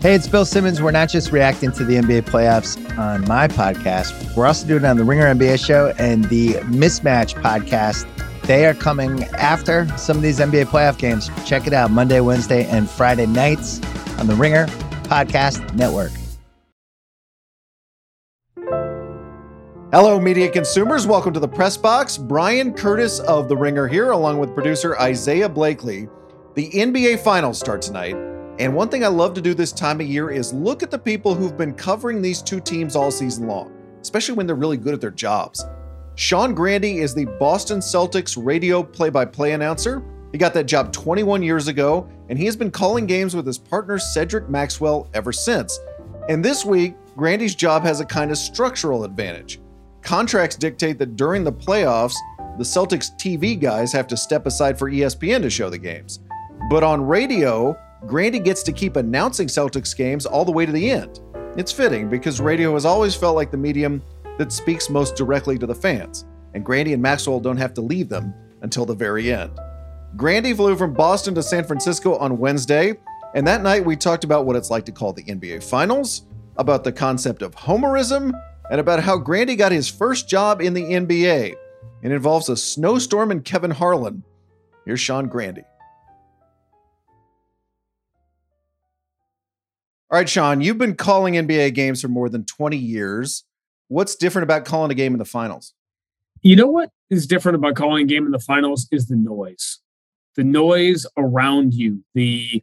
Hey, it's Bill Simmons. We're not just reacting to the NBA playoffs on my podcast, we're also doing it on the Ringer NBA show and the Mismatch podcast. They are coming after some of these NBA playoff games. Check it out Monday, Wednesday, and Friday nights on the Ringer Podcast Network. Hello, media consumers. Welcome to the Press Box. Bryan Curtis of The Ringer here, along with producer Isaiah Blakely. The NBA Finals start tonight. And one thing I love to do this time of year is look at the people who've been covering these two teams all season long, especially when they're really good at their jobs. Sean Grande is the Boston Celtics radio play by play announcer. He got that job 21 years ago, and he has been calling games with his partner Cedric Maxwell ever since. And this week, Grande's job has a kind of structural advantage. Contracts dictate that during the playoffs, the Celtics TV guys have to step aside for ESPN to show the games. But on radio, Grande gets to keep announcing Celtics games all the way to the end. It's fitting because radio has always felt like the medium that speaks most directly to the fans, and Grande and Maxwell don't have to leave them until the very end. Grande flew from Boston to San Francisco on Wednesday, and that night we talked about what it's like to call the NBA Finals, about the concept of homerism, and about how Grande got his first job in the NBA. It involves a snowstorm and Kevin Harlan. Here's Sean Grande. All right, Sean, you've been calling NBA games for more than 20 years. What's different about calling a game in the finals? You know what is different about calling a game in the finals is the noise. The noise around you, the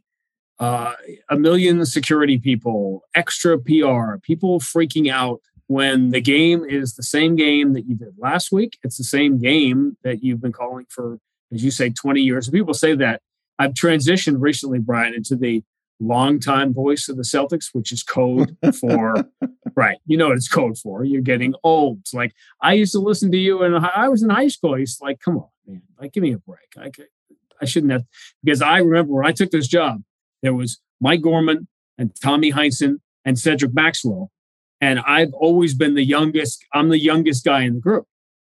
uh, a million security people, extra PR, people freaking out when the game is the same game that you did last week. It's the same game that you've been calling for, as you say, 20 years. People say that. I've transitioned recently, Bryan, into the longtime voice of the Celtics, which is code for right. You know what it's code for. You're getting old. It's like I used to listen to you, and I was in high school. I used to like, come on, man, like give me a break. I I shouldn't have because I remember when I took this job, there was Mike Gorman and Tommy Heinsohn and Cedric Maxwell, and I've always been the youngest. I'm the youngest guy in the group,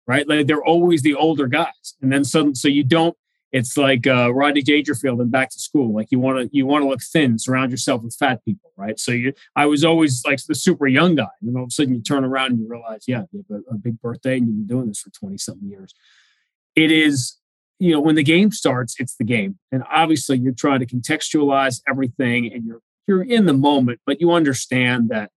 right? Like they're always the older guys, and then suddenly, so you don't it's like uh, Rodney Dangerfield and Back to School. Like you want to you want to look thin, surround yourself with fat people, right? So you, I was always like the super young guy, and then all of a sudden you turn around and you realize, yeah, you have a, a big birthday and you've been doing this for twenty something years. It is, you know, when the game starts, it's the game, and obviously you're trying to contextualize everything, and you're you're in the moment, but you understand that,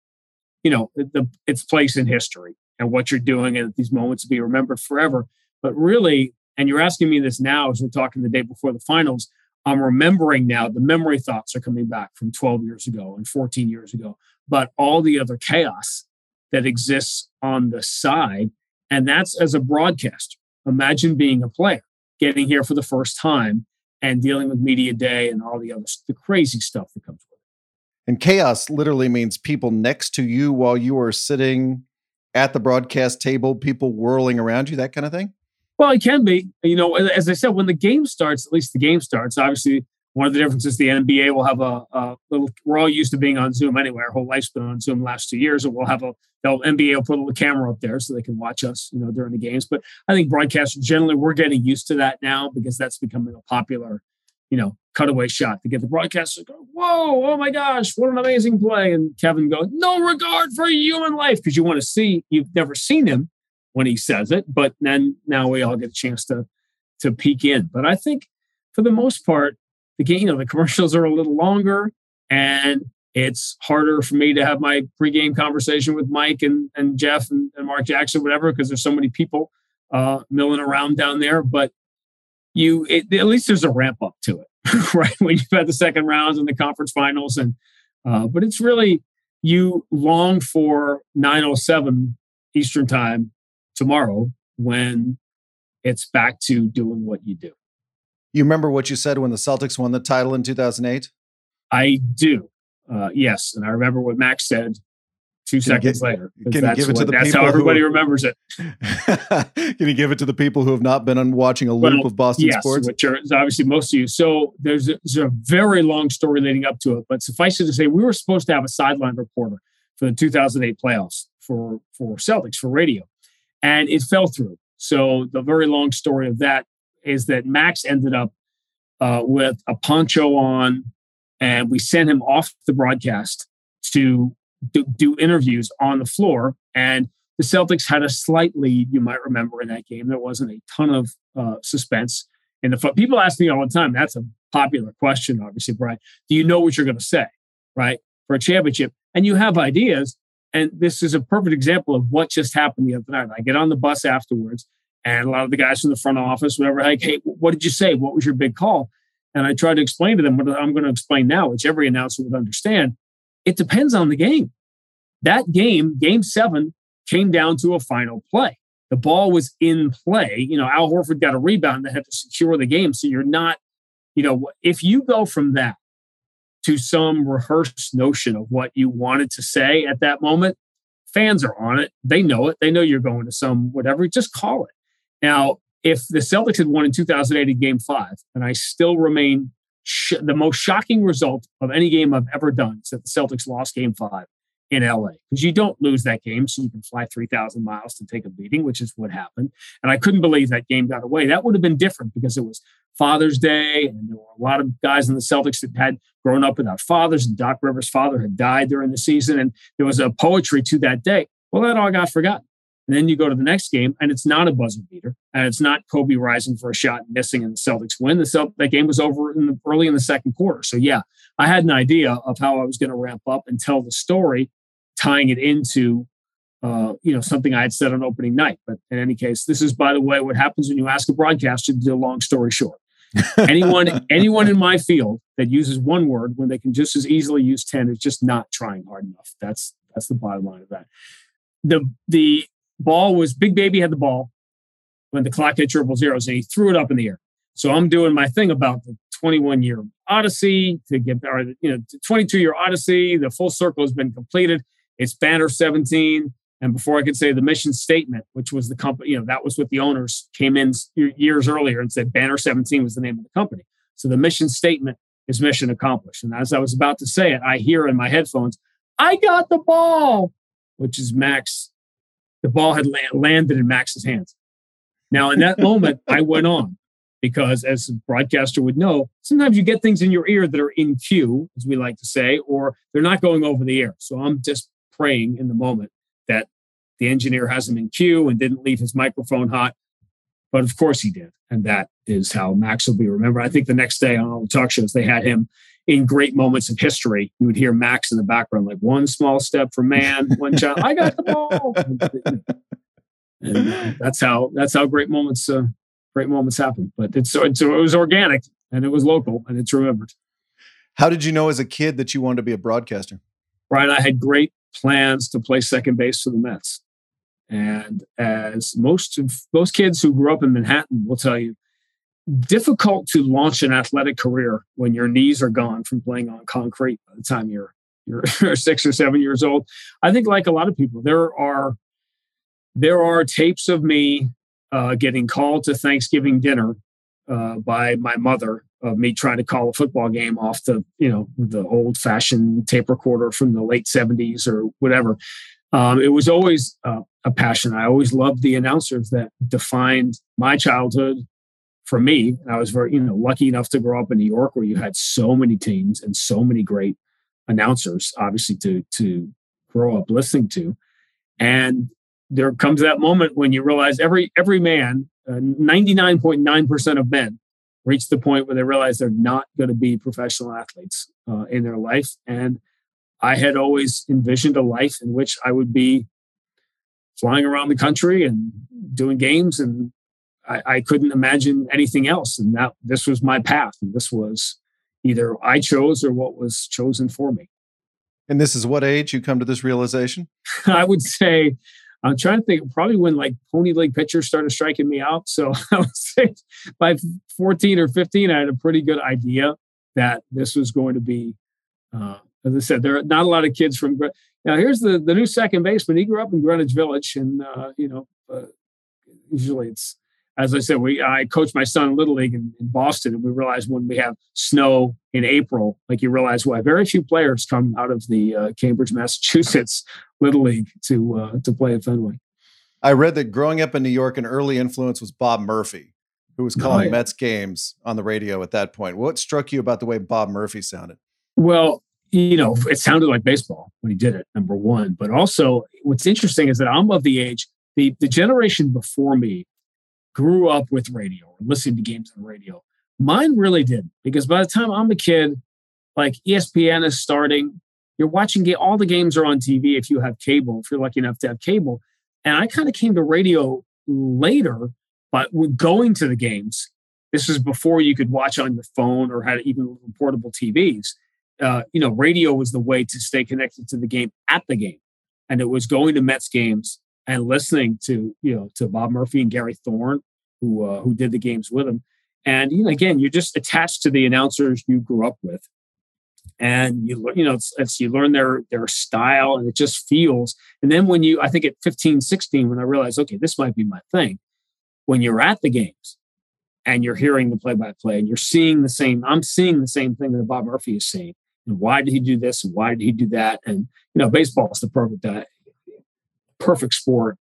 you know, the, its place in history and what you're doing, and these moments will be remembered forever. But really, and you're asking me this now as we're talking the day before the finals. I'm remembering now the memory thoughts are coming back from 12 years ago and 14 years ago, but all the other chaos that exists on the side. And that's as a broadcaster. Imagine being a player, getting here for the first time and dealing with media day and all the other the crazy stuff that comes with it. And chaos literally means people next to you while you are sitting at the broadcast table, people whirling around you, that kind of thing? Well, it can be. You know, as I said, when the game starts, at least the game starts. Obviously, one of the differences the NBA will have a, a little. We're all used to being on Zoom anyway. Our whole life's been on Zoom the last two years, and we'll have a. They'll NBA will put a little camera up there so they can watch us, you know, during the games. But I think broadcasters generally we're getting used to that now because that's becoming a popular, you know, cutaway shot to get the broadcasters go, "Whoa, oh my gosh, what an amazing play!" And Kevin goes, "No regard for human life," because you want to see. You've never seen him when he says it, but then now we all get a chance to to peek in. But I think for the most part, the game, you know, the commercials are a little longer and it's harder for me to have my pregame conversation with Mike and, and Jeff and, and Mark Jackson, whatever, because there's so many people uh, milling around down there. But you, it, at least there's a ramp up to it, right? When you've had the second rounds and the conference finals, and uh, but it's really you long for 907 Eastern time tomorrow when it's back to doing what you do. You remember what you said when the Celtics won the title in 2008? I do. Uh, yes. And I remember what Max said two can seconds get, later. Can you give it what, to the that's how everybody who, remembers it. can you give it to the people who have not been on watching a loop well, of Boston yes, sports? Which are obviously most of you. So there's a, there's a very long story leading up to it, but suffice it to say, we were supposed to have a sideline reporter for the 2008 playoffs for for Celtics for radio and it fell through. So the very long story of that is that Max ended up uh, with a poncho on, and we sent him off the broadcast to do, do interviews on the floor. And the Celtics had a slight lead, you might remember, in that game. There wasn't a ton of uh, suspense in the People ask me all the time. That's a popular question, obviously, Bryan. Do you know what you're going to say, right, for a championship? And you have ideas. And this is a perfect example of what just happened the other night. I get on the bus afterwards, and a lot of the guys from the front office, whatever, like, hey, what did you say? What was your big call? And I try to explain to them what I'm going to explain now, which every announcer would understand. It depends on the game. That game, game seven, came down to a final play. The ball was in play. You know, Al Horford got a rebound that had to secure the game. So you're not, you know, if you go from that to some rehearsed notion of what you wanted to say at that moment, fans are on it. They know it. They know you're going to some whatever. Just call it. Now, if the Celtics had won in 2008 in game five, and I still remain sh- the most shocking result of any game I've ever done is that the Celtics lost game five in LA because you don't lose that game, so you can fly 3,000 miles to take a beating, which is what happened. And I couldn't believe that game got away. That would have been different because it was Father's Day, and there were a lot of guys in the Celtics that had grown up without fathers, and Doc Rivers' father had died during the season, and there was a poetry to that day. Well, that all got forgotten. And then you go to the next game, and it's not a buzzer beater, and it's not Kobe rising for a shot and missing, and the Celtics win. The Celt- that game was over in the, early in the second quarter. So yeah, I had an idea of how I was going to ramp up and tell the story, tying it into uh, you know something I had said on opening night. But in any case, this is by the way what happens when you ask a broadcaster to do a long story short. Anyone anyone in my field that uses one word when they can just as easily use 10 is just not trying hard enough that's that's the bottom line of that the the ball was Big Baby had the ball when the clock hit triple zeros and he threw it up in the air. So I'm doing my thing about the 21 year odyssey to get, or you know, 22 year odyssey. The full circle has been completed. It's banner 17. And before I could say the mission statement, which was the company, you know, that was what the owners came in years earlier and said banner 17 was the name of the company. So the mission statement is mission accomplished. And as I was about to say it, I hear in my headphones, I got the ball, which is Max the ball had landed in Max's hands. Now, in that moment, I went on because, as a broadcaster would know, sometimes you get things in your ear that are in cue, as we like to say, or they're not going over the air. So I'm just praying in the moment that the engineer has him in cue and didn't leave his microphone hot. But of course he did. And that is how Max will be remembered. I think the next day on all the talk shows, they had him in great moments of history, you would hear Max in the background, like one small step for man, one child. I got the ball. and that's how that's how great moments uh, great moments happen. But it's, it's it was organic and it was local and it's remembered. How did you know as a kid that you wanted to be a broadcaster? Bryan, I had great plans to play second base for the Mets. And as most of most kids who grew up in Manhattan will tell you, difficult to launch an athletic career when your knees are gone from playing on concrete by the time you're you're six or seven years old. I think, like a lot of people, there are there are tapes of me uh, getting called to Thanksgiving dinner uh, by my mother of me trying to call a football game off the you know the old fashioned tape recorder from the late seventies or whatever. Um, it was always uh, a passion. I always loved the announcers that defined my childhood for me, I was very, you know, lucky enough to grow up in New York where you had so many teams and so many great announcers, obviously to to grow up listening to. And there comes that moment when you realize every every man, ninety nine point nine percent of men, reach the point where they realize they're not going to be professional athletes uh, in their life. And I had always envisioned a life in which I would be flying around the country and doing games and I, I couldn't imagine anything else. And that this was my path. And this was either I chose or what was chosen for me. And this is what age you come to this realization? I would say, I'm trying to think, probably when like pony league pitchers started striking me out. So I would say by 14 or 15, I had a pretty good idea that this was going to be, uh, as I said, there are not a lot of kids from. Now here's the the new second baseman. He grew up in Greenwich Village, and uh, you know, uh, usually it's as I said, we I coached my son in Little League in, in, Boston, and we realized when we have snow in April, like you realize why very few players come out of the uh, Cambridge, Massachusetts Little League to uh, to play at Fenway. I read that growing up in New York, an early influence was Bob Murphy, who was calling oh, yeah. Mets games on the radio at that point. What struck you about the way Bob Murphy sounded? Well, you know, it sounded like baseball when he did it, number one. But also, what's interesting is that I'm of the age, the, the generation before me grew up with radio, or listening to games on radio. Mine really didn't, because by the time I'm a kid, like ESPN is starting, you're watching game, all the games are on TV if you have cable, if you're lucky enough to have cable. And I kind of came to radio later, but going to the games, this was before you could watch on your phone or had even portable TVs. Uh, you know, radio was the way to stay connected to the game at the game, and it was going to Mets games and listening to you know to Bob Murphy and Gary Thorne, who uh, who did the games with him. And you know, again, you're just attached to the announcers you grew up with, and you you know it's, it's you learn their their style, and it just feels. And then when you, I think at 15, 16, when I realized, okay, this might be my thing. When you're at the games and you're hearing the play-by-play, and you're seeing the same, I'm seeing the same thing that Bob Murphy is seeing and why did he do this and why did he do that and you know baseball is the perfect uh, perfect sport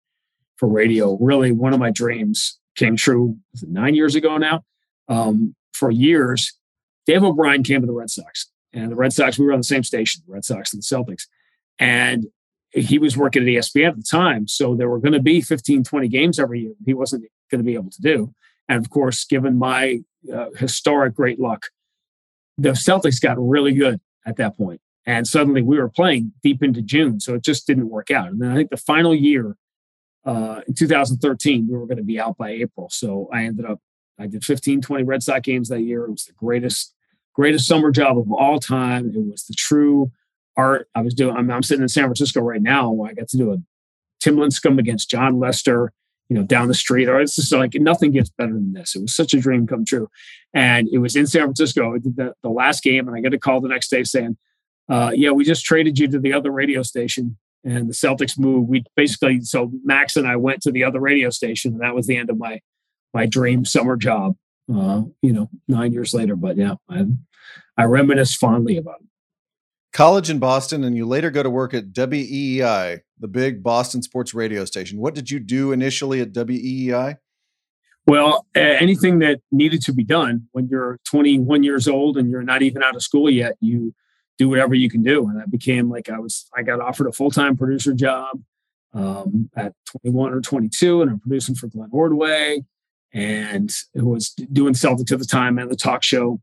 for radio really one of my dreams came true nine years ago now um, for years dave o'brien came to the red sox and the red sox we were on the same station the red sox and the celtics and he was working at espn at the time so there were going to be 15 20 games every year he wasn't going to be able to do and of course given my uh, historic great luck the celtics got really good at that point. And suddenly we were playing deep into June. So it just didn't work out. And then I think the final year uh, in 2013, we were going to be out by April. So I ended up, I did 15, 20 Red Sox games that year. It was the greatest, greatest summer job of all time. It was the true art. I was doing, I'm, I'm sitting in San Francisco right now. I got to do a Tim Lincecum against Jon Lester you know, down the street. Or it's just like nothing gets better than this. It was such a dream come true. And it was in San Francisco. I did the, the last game, and I get a call the next day saying, uh, yeah, we just traded you to the other radio station. And the Celtics moved. We basically so Max and I went to the other radio station, and that was the end of my my dream summer job. Uh, you know, nine years later. But yeah, I I reminisce fondly about it college in Boston, and you later go to work at WEEI, the big Boston sports radio station. What did you do initially at WEEI? Well, anything that needed to be done when you're 21 years old and you're not even out of school yet, you do whatever you can do. And I became like I was, I got offered a full time producer job um, at 21 or 22, and I'm producing for Glenn Ordway and it was doing Celtics at the time and the talk show.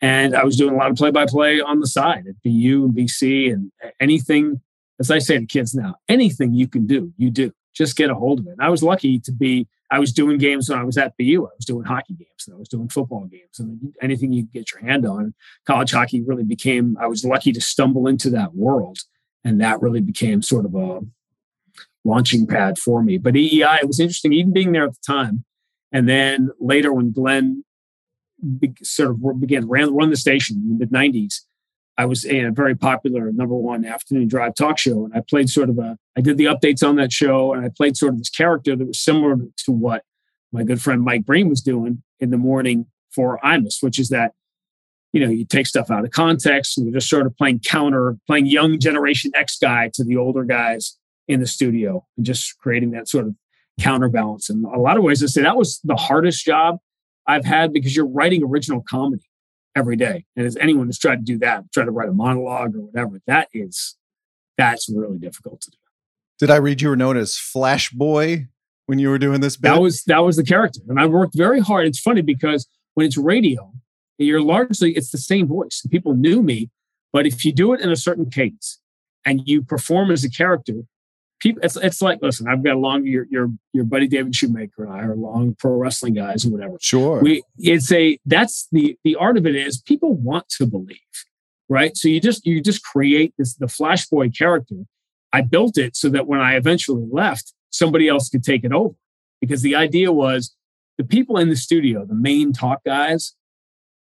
And I was doing a lot of play by play on the side at BU and BC and anything, as I say to kids now, anything you can do, you do. Just get a hold of it. And I was lucky to be, I was doing games when I was at BU. I was doing hockey games and I was doing football games and anything you get your hand on. College hockey really became, I was lucky to stumble into that world. And that really became sort of a launching pad for me. But EEI, it was interesting, even being there at the time. And then later when Glenn be, sort of began ran run the station in the mid '90s. I was in a very popular number one afternoon drive talk show, and I played sort of a. I did the updates on that show, and I played sort of this character that was similar to what my good friend Mike Breen was doing in the morning for Imus, which is that you know you take stuff out of context and you're just sort of playing counter, playing young Generation X guy to the older guys in the studio, and just creating that sort of counterbalance. And a lot of ways, I say that was the hardest job I've had because you're writing original comedy every day. And as anyone has tried to do that, try to write a monologue or whatever, that is that's really difficult to do. Did I read you were known as Flash Boy when you were doing this? Bit? That was that was the character, and I worked very hard. It's funny because when it's radio, you're largely it's the same voice. People knew me, but if you do it in a certain cadence and you perform as a character, people it's it's like listen i've got a long your your your buddy david shoemaker and i are long pro wrestling guys and whatever. Sure. We it's a that's the the art of it is people want to believe right? So you just you just create this the flash boy character. I built it so that when i eventually left somebody else could take it over. Because the idea was the people in the studio the main talk guys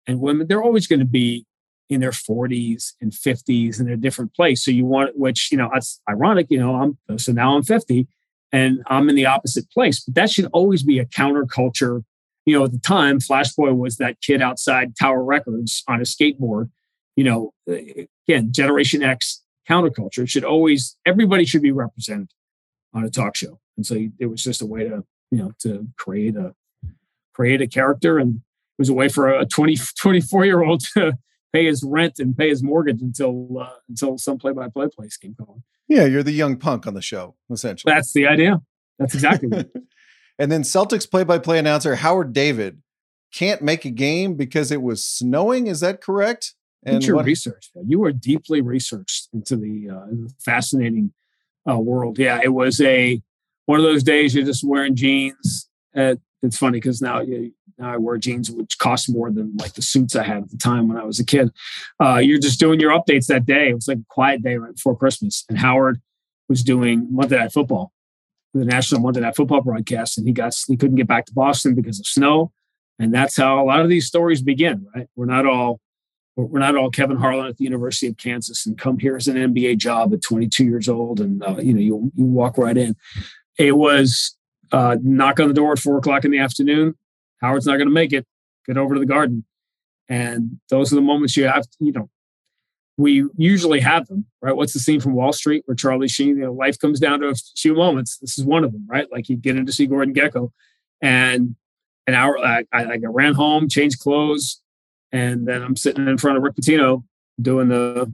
and women they're always going to be in their 40s and 50s in a different place. So you want, which, you know, that's ironic, you know, I'm, so now I'm 50 and I'm in the opposite place, but that should always be a counterculture. You know, at the time, Flash Boy was that kid outside Tower Records on a skateboard. You know, again, Generation X counterculture should always, everybody should be represented on a talk show. And so it was just a way to, you know, to create a, create a character and it was a way for a 20, 24 year old to pay his rent and pay his mortgage until uh, until some play by play place came calling. Yeah, you're the young punk on the show, essentially. That's the idea. That's exactly. and then Celtics play by play announcer Howard David can't make a game because it was snowing. Is that correct? And your what- research. You were deeply researched into the uh, fascinating uh, world. Yeah, it was a one of those days you're just wearing jeans. Uh, it's funny because now you, now I wear jeans, which cost more than like the suits I had at the time when I was a kid. Uh, you're just doing your updates that day. It was like a quiet day right before Christmas, and Howard was doing Monday Night Football, the national Monday Night Football broadcast, and he got he couldn't get back to Boston because of snow, and that's how a lot of these stories begin. Right? We're not all we're not all Kevin Harlan at the University of Kansas and come here as an NBA job at 22 years old, and uh, you know you you walk right in. It was uh, knock on the door at four o'clock in the afternoon. Howard's not going to make it. Get over to the garden, and those are the moments you have. You know, we usually have them, right? What's the scene from Wall Street where Charlie Sheen, you know, life comes down to a few moments. This is one of them, right? Like you get in to see Gordon Gekko and an hour, I, I, I ran home, changed clothes, and then I'm sitting in front of Rick Pitino doing the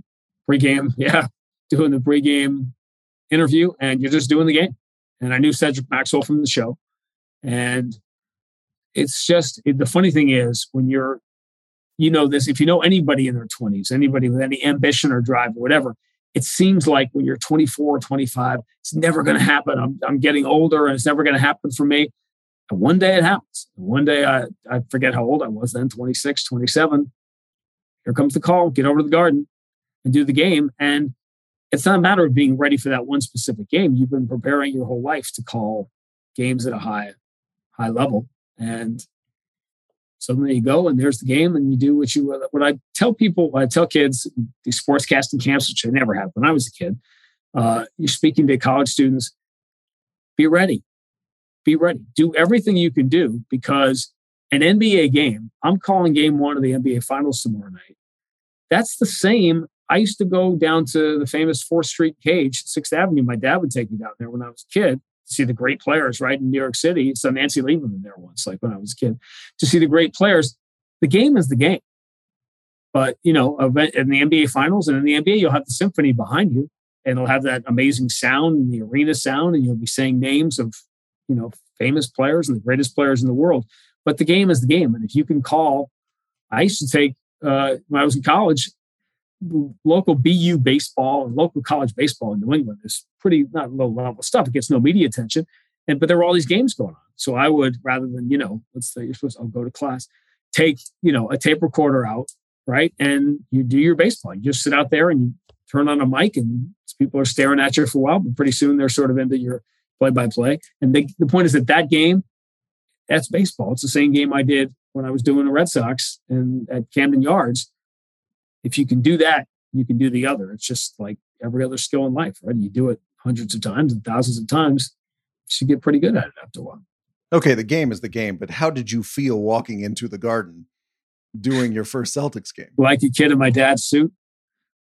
pregame, yeah, doing the pregame interview, and you're just doing the game. And I knew Cedric Maxwell from the show. And it's just it, the funny thing is when you're, you know, this, if you know anybody in their 20s, anybody with any ambition or drive or whatever, it seems like when you're 24 or 25, it's never going to happen. I'm, I'm getting older and it's never going to happen for me. And one day it happens. one day I, I forget how old I was then, 26, 27. Here comes the call, get over to the garden and do the game. And it's not a matter of being ready for that one specific game. You've been preparing your whole life to call games at a high, high level. And suddenly you go and there's the game and you do what you what I tell people, I tell kids these sportscasting camps, which I never had when I was a kid. Uh, you're speaking to college students, be ready be ready. Do everything you can do because an NBA game, I'm calling game one of the NBA Finals tomorrow night. That's the same. I used to go down to the famous 4th Street cage, 6th Avenue. My dad would take me down there when I was a kid see the great players, right, in New York City. So Nancy Lieberman there once, like when I was a kid, to see the great players. The game is the game. But, you know, in the NBA Finals and in the NBA, you'll have the symphony behind you and it'll have that amazing sound and the arena sound, and you'll be saying names of you know famous players and the greatest players in the world. But the game is the game, and if you can call, I used to take uh, when I was in college, local BU baseball and local college baseball in New England is pretty not low level stuff. It gets no media attention, and but there were all these games going on. So I would rather than you know, let's say you're supposed to I'll go to class, take you know a tape recorder out, right, and you do your baseball. You just sit out there and you turn on a mic, and people are staring at you for a while, but pretty soon they're sort of into your play by play. And the, the point is that that game, that's baseball. It's the same game I did when I was doing the Red Sox and at Camden Yards. If you can do that, you can do the other. It's just like every other skill in life, right? You do it hundreds of times and thousands of times, you get pretty good at it after a while. Okay, the game is the game, but how did you feel walking into the garden doing your first Celtics game? Like a kid in my dad's suit.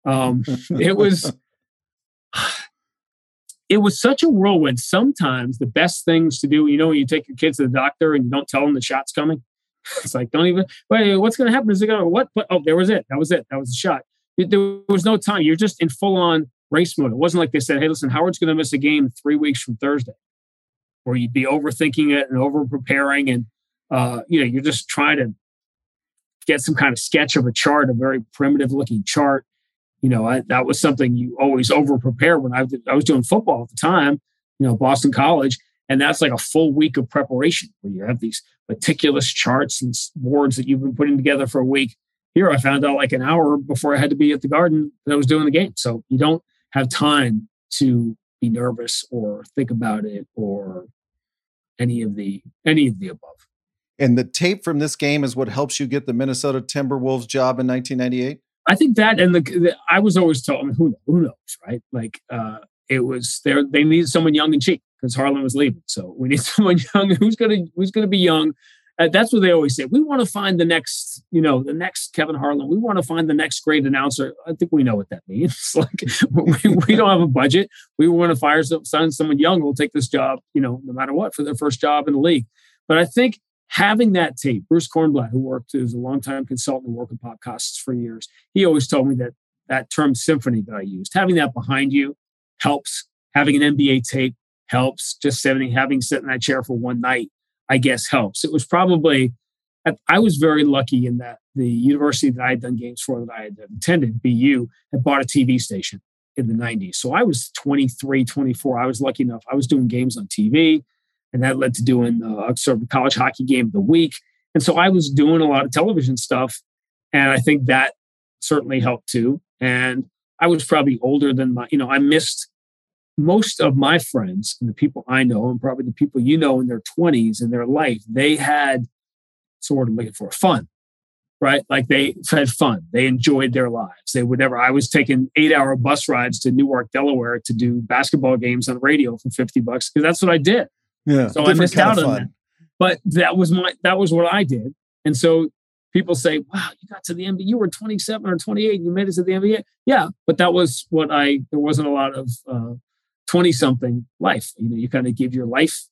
Um, it was it was such a whirlwind. Sometimes the best things to do, you know, when you take your kids to the doctor and you don't tell them the shot's coming. It's like, don't even, wait, what's going to happen? Is it going to, what? Oh, there was it. That was it. That was the shot. There was no time. You're just in full on race mode. It wasn't like they said, hey, listen, Howard's going to miss a game three weeks from Thursday, or you'd be overthinking it and over preparing. And, uh, you know, you're just trying to get some kind of sketch of a chart, a very primitive looking chart you know, I, that was something you always over prepare when I, I was doing football at the time, you know, Boston College. And that's like a full week of preparation where you have these meticulous charts and boards that you've been putting together for a week. Here, I found out like an hour before I had to be at the garden that I was doing the game. So you don't have time to be nervous or think about it or any of the any of the above. And the tape from this game is what helps you get the Minnesota Timberwolves job in 1998. I think that and the, the I was always told, I mean, who who knows, right? Like uh, it was there. They needed someone young and cheap because Harlan was leaving, so we need someone young who's gonna who's gonna be young. Uh, that's what they always say. We want to find the next, you know, the next Kevin Harlan. We want to find the next great announcer. I think we know what that means. like we, we don't have a budget. We want to fire some, someone young will take this job, you know, no matter what, for their first job in the league. But I think having that tape, Bruce Kornblatt, who worked as a longtime consultant and worked with podcasts for years, he always told me that that term symphony that I used, having that behind you helps. Having an NBA tape helps. Just sitting, having sit in that chair for one night, I guess helps. It was probably, I was very lucky in that the university that I had done games for that I had attended, BU, had bought a TV station in the 90s. So I was 23, 24. I was lucky enough. I was doing games on TV and that led to doing uh, sort of college hockey game of the week. And so I was doing a lot of television stuff, and I think that certainly helped too. And I was probably older than my, you know, I missed most of my friends and the people I know, and probably the people you know in their 20s in their life, they had sort of looking for fun, right? Like they had fun. They enjoyed their lives. They would never, I was taking eight hour bus rides to Newark, Delaware to do basketball games on the radio for 50 bucks because that's what I did. Yeah. So I missed out on that. But that was my that was what I did. And so people say, "Wow, you got to the NBA. You were 27 or 28, and you made it to the NBA." Yeah, but that was what I. There wasn't a lot of uh, 20 uh, something life. You know, you kind of give your life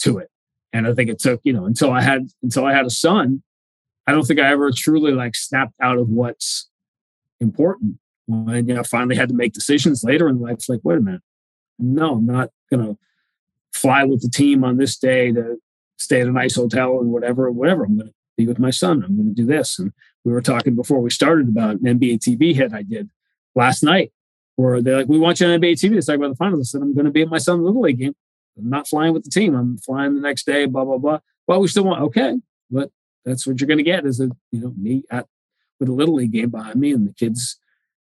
to it. And I think it took you know until I had until I had a son. I don't think I ever truly like snapped out of what's important. When you know, finally had to make decisions later in life, like, wait a minute, no, I'm not gonna fly with the team on this day to stay at a nice hotel and whatever, whatever. I'm to be with my son. I'm to do this. And we were talking before we started about an NBA TV hit I did last night, where they're like, "We want you on NBA TV to talk about the finals." I said, "I'm going to be at my son's little league game. I'm not flying with the team. I'm flying the next day." Blah blah blah. Well, we still want okay, but that's what you're going to get is a you know me at with a little league game behind me and the kids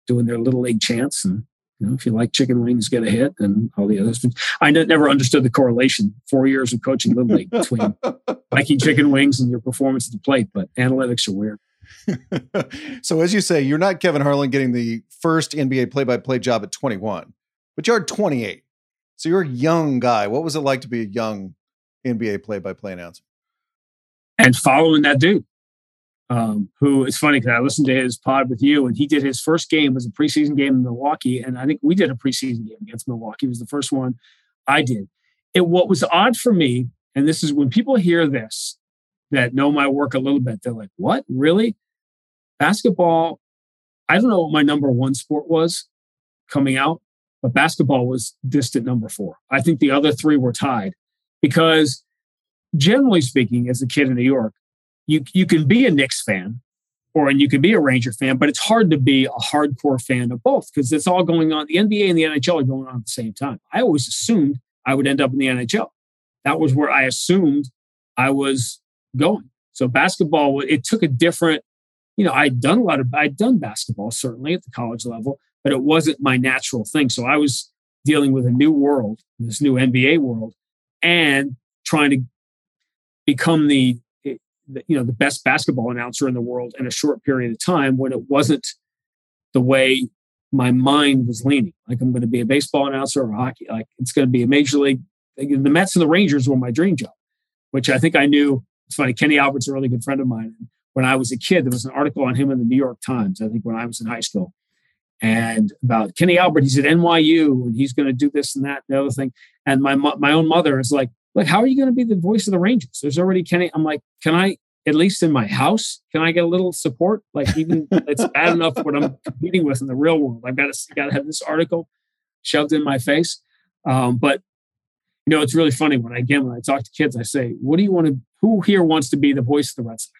doing their little league chants and you know, if you like chicken wings, get a hit, and all the others. I never understood the correlation. Four years of coaching little league between liking chicken wings and your performance at the plate, but analytics are weird. so, as you say, you're not Kevin Harlan getting the first NBA play-by-play job at 21, but you're 28. So you're a young guy. What was it like to be a young NBA play-by-play announcer? And following that dude um, who it's funny because I listened to his pod with you, and he did his first game was a preseason game in Milwaukee, and I think we did a preseason game against Milwaukee. It was the first one I did. It what was odd for me, and this is when people hear this that know my work a little bit, they're like, "What? Really? Basketball? I don't know what my number one sport was coming out, but basketball was distant number four. I think the other three were tied because." Generally speaking, as a kid in New York, you you can be a Knicks fan or and you can be a Ranger fan, but it's hard to be a hardcore fan of both because it's all going on. The NBA and the NHL are going on at the same time. I always assumed I would end up in the NHL. That was where I assumed I was going. So basketball, it took a different, you know, I'd done a lot of, I'd done basketball certainly at the college level, but it wasn't my natural thing. So I was dealing with a new world, this new NBA world, and trying to become the eh, the, you know the best basketball announcer in the world in a short period of time when it wasn't the way my mind was leaning. Like I'm going to be a baseball announcer or hockey. Like it's going to be a major league. The Mets and the Rangers were my dream job, which I think I knew. It's funny. Kenny Albert's a really good friend of mine. When I was a kid, there was an article on him in the New York Times. I think when I was in high school, and about Kenny Albert. He's at NYU and he's going to do this and that and the other thing. And my my own mother is like, like, how are you going to be the voice of the Rangers? There's already Kenny. I'm like, can I, at least in my house, can I get a little support? Like, even it's bad enough what I'm competing with in the real world. I've got to, got to have this article shoved in my face. Um, but you know, it's really funny when I, again, when I talk to kids, I say, what do you want to, who here wants to be the voice of the Red Sox?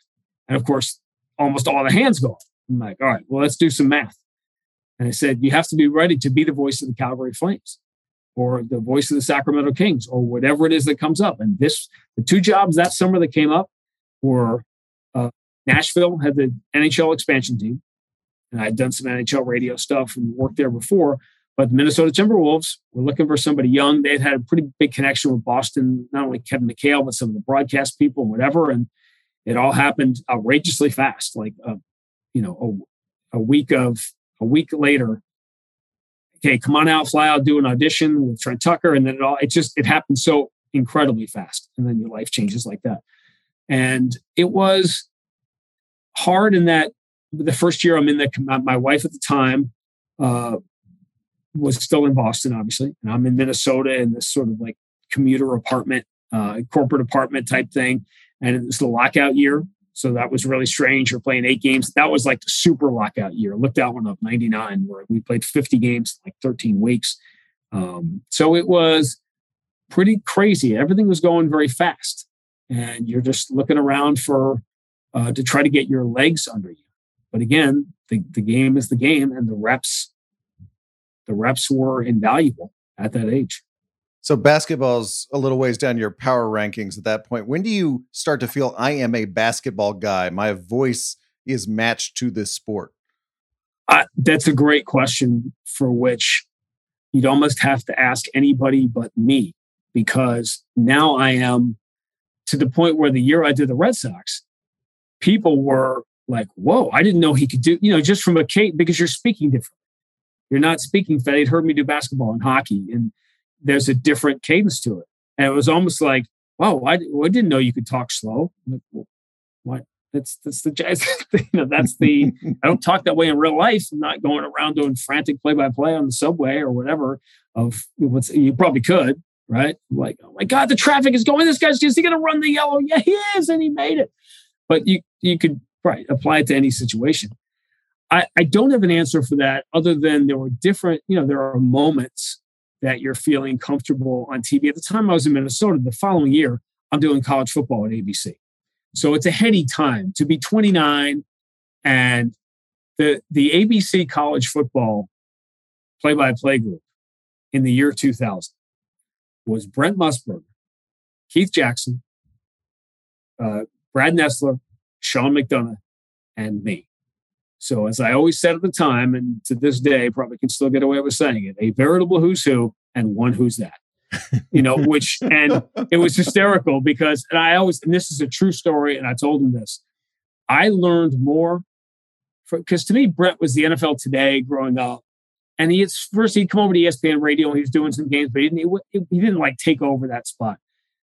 And of course, almost all the hands go. Up. I'm like, all right, well, let's do some math. And I said, you have to be ready to be the voice of the Calgary Flames or the voice of the Sacramento Kings or whatever it is that comes up. And this, the two jobs that summer that came up were uh, Nashville had the NHL expansion team, and I'd done some NHL radio stuff and worked there before. But the Minnesota Timberwolves were looking for somebody young. They had had a pretty big connection with Boston, not only Kevin McHale, but some of the broadcast people and whatever. And it all happened outrageously fast. Like, uh, you know, a, a week of a week later, okay, come on out, fly out, do an audition with Trent Tucker, and then it all it just it happened so incredibly fast, and then your life changes like that. And it was hard in that the first year I'm in the my wife at the time uh, was still in Boston, obviously, and I'm in Minnesota in this sort of like commuter apartment, uh, corporate apartment type thing. and it was the lockout year. So that was really strange. You're playing eight games. That was like the super lockout year. Look that one up, 99, where we played 50 games like 13 weeks. Um, so it was pretty crazy. Everything was going very fast. And you're just looking around for uh, to try to get your legs under you. But again, the, the game is the game, and the reps, the reps were invaluable at that age. So basketball's a little ways down your power rankings at that point. When do you start to feel I am a basketball guy? My voice is matched to this sport. Uh, that's a great question for which you'd almost have to ask anybody but me because now I am to the point where the year I did the Red Sox, people were like, whoa, I didn't know he could do, you know, just from a Kate, because you're speaking different. You're not speaking They'd heard me do basketball and hockey, and there's a different cadence to it. And it was almost like, wow, I, I didn't know you could talk slow. Like, well, what? That's that's the jazz. you know, that's the. I don't talk that way in real life. I'm not going around doing frantic play by play on the subway or whatever. Of what's you probably could, right? Like, oh my god, the traffic is going. This guy's is he going to run the yellow? Yeah, he is, and he made it. But you you could right apply it to any situation. I, I don't have an answer for that other than there were different, you know, there are moments that you're feeling comfortable on TV. At the time I was in Minnesota, the following year, I'm doing college football at ABC. So it's a heady time to be 29 and the the ABC college football play-by-play group in the year 2000 was Brent Musburger, Keith Jackson, uh, Brad Nessler, Sean McDonough, and me. So, as I always said at the time, and to this day, probably can still get away with saying it, a veritable who's who and one who's that. you know, which, and it was hysterical because, and I always, and this is a true story, and I told him this. I learned more because to me, Brent was the NFL today growing up. And he first he'd come over to ESPN radio and he was doing some games, but he didn't, he, he didn't like take over that spot.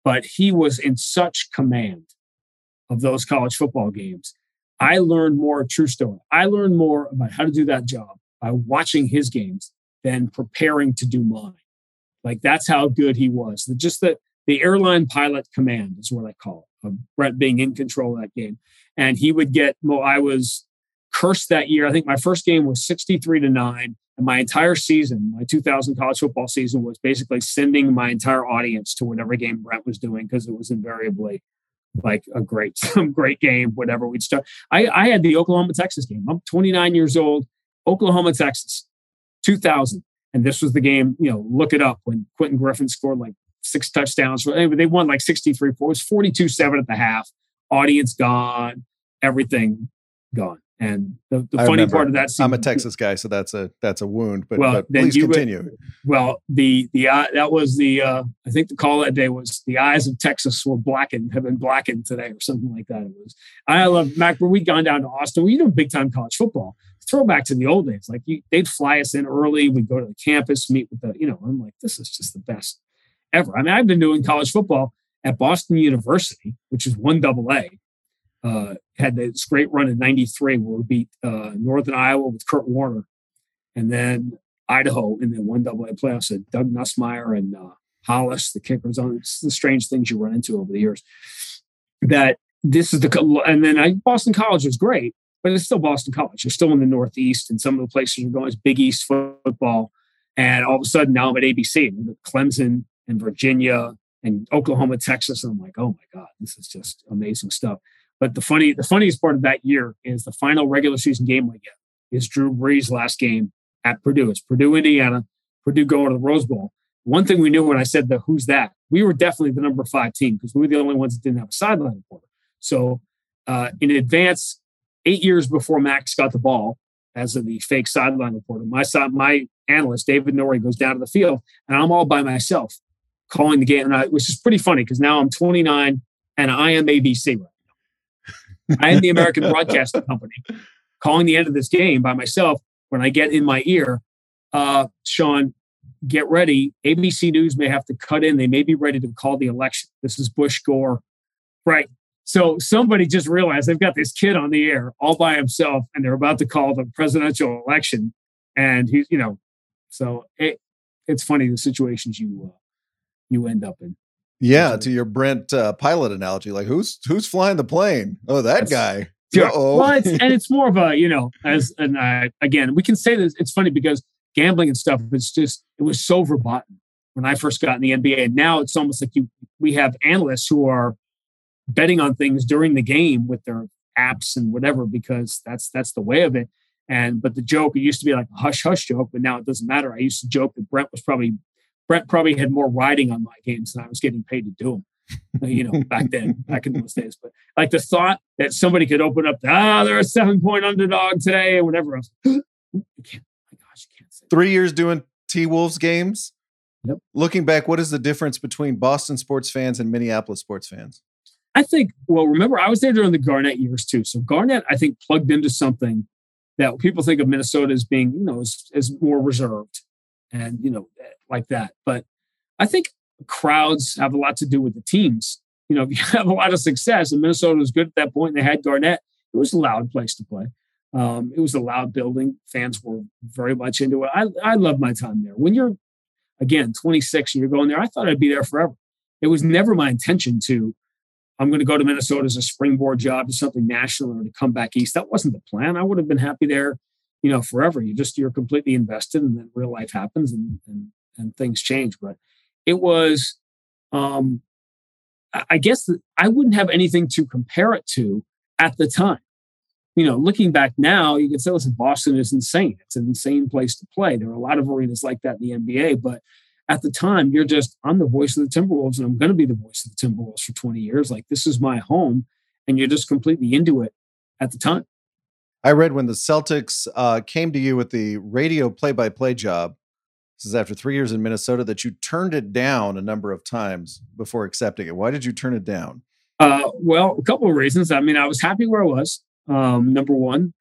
But he was in such command of those college football games. I learned more, true story. I learned more about how to do that job by watching his games than preparing to do mine. Like that's how good he was. The, just the, the airline pilot command is what I call it, of Brent being in control of that game. And he would get, well, I was cursed that year. I think my first game was 63 to 9. And my entire season, my 2000 college football season, was basically sending my entire audience to whatever game Brent was doing because it was invariably like a great some great game whatever we'd start. I, I had the oklahoma texas game. I'm 29 years old oklahoma texas 2000 and this was the game you know look it up when quentin griffin scored like six touchdowns. Anyway, they won like 63 4 it was 42 7 at the half. Audience gone everything gone and the, the funny remember, part of that scene, I'm a Texas guy, so that's a that's a wound. But, well, but please continue. Would, well, the the uh, that was the uh, I think the call that day was the eyes of Texas were blackened, have been blackened today, or something like that. It was. I love Mac. When we'd gone down to Austin, we you know big time college football. Throwback to the old days, like you, they'd fly us in early. We'd go to the campus, meet with the you know. I'm like, this is just the best ever. I mean, I've been doing college football at Boston University, which is one double A uh, had this great run in 93 where we beat uh, Northern Iowa with Kurt Warner and then Idaho in the one double A playoffs at Doug Nussmeier and uh, Hollis, the kickers on it's the strange things you run into over the years that this is the and then I, Boston College was great, but it's still Boston College. You're still in the Northeast, and some of the places you're going is Big East football. And all of a sudden, now I'm at ABC, Clemson and Virginia and Oklahoma, Texas, and I'm like, oh my god, this is just amazing stuff. But the funny, the funniest part of that year is the final regular season game we get is Drew Brees' last game at Purdue. It's Purdue, Indiana. Purdue going to the Rose Bowl. One thing we knew when I said the who's that, we were definitely the number five team because we were the only ones that didn't have a sideline reporter. So uh, in advance, eight years before Max got the ball as the fake sideline reporter, my my analyst David Norrie goes down to the field, and I'm all by myself calling the game, and I, which is pretty funny because now I'm 29 and I am ABC right I am the American Broadcasting Company calling the end of this game by myself. When I get in my ear, uh, Sean, get ready. ABC News may have to cut in. They may be ready to call the election. This is Bush Gore. Right. So somebody just realized they've got this kid on the air all by himself and they're about to call the presidential election. And he's, you know, so it, it's funny the situations you uh, you end up in. Yeah, to your Brent uh, pilot analogy, like who's who's flying the plane? Oh, that guy. Yeah. Well, it's, and it's more of a you know as and I, again we can say this. It's funny because gambling and stuff. It's just it was so verboten when I first got in the NBA, and now it's almost like you we have analysts who are betting on things during the game with their apps and whatever because that's that's the way of it. And but the joke, it used to be like a hush hush joke, but now it doesn't matter. I used to joke that Brent was probably Brent probably had more riding on my games than I was getting paid to do them. Uh, you know, back then, back in those days. But like the thought that somebody could open up, ah, they're a seven point underdog today, or whatever else. can't, my gosh, can't say. Three years doing T Wolves games. Yep. Looking back, what is the difference between Boston sports fans and Minneapolis sports fans? I think, well, remember, I was there during the Garnett years too. So Garnett, I think, plugged into something that people think of Minnesota as being, you know, as, as more reserved and, you know, like that. But I think crowds have a lot to do with the teams. You know, if you have a lot of success, and Minnesota was good at that point, point they had Garnett, it was a loud place to play. Um, it was a loud building. Fans were very much into it. I, I love my time there. When you're, again, 26 and you're going there, I thought I'd be there forever. It was never my intention to I'm going to go to Minnesota as a springboard job to something national or to come back east. That wasn't the plan. I would have been happy there, you know, forever. You just you're completely invested, and then real life happens and and, and things change. But it was, um, I guess I wouldn't have anything to compare it to at the time. You know, looking back now, you can say, listen, Boston is insane. It's an insane place to play. There are a lot of arenas like that in the NBA, but at the time you're just i'm the voice of the timberwolves and i'm going to be the voice of the timberwolves for 20 years like this is my home and you're just completely into it at the time i read when the celtics uh, came to you with the radio play-by-play job this is after three years in minnesota that you turned it down a number of times before accepting it why did you turn it down uh, well a couple of reasons i mean i was happy where i was um, number one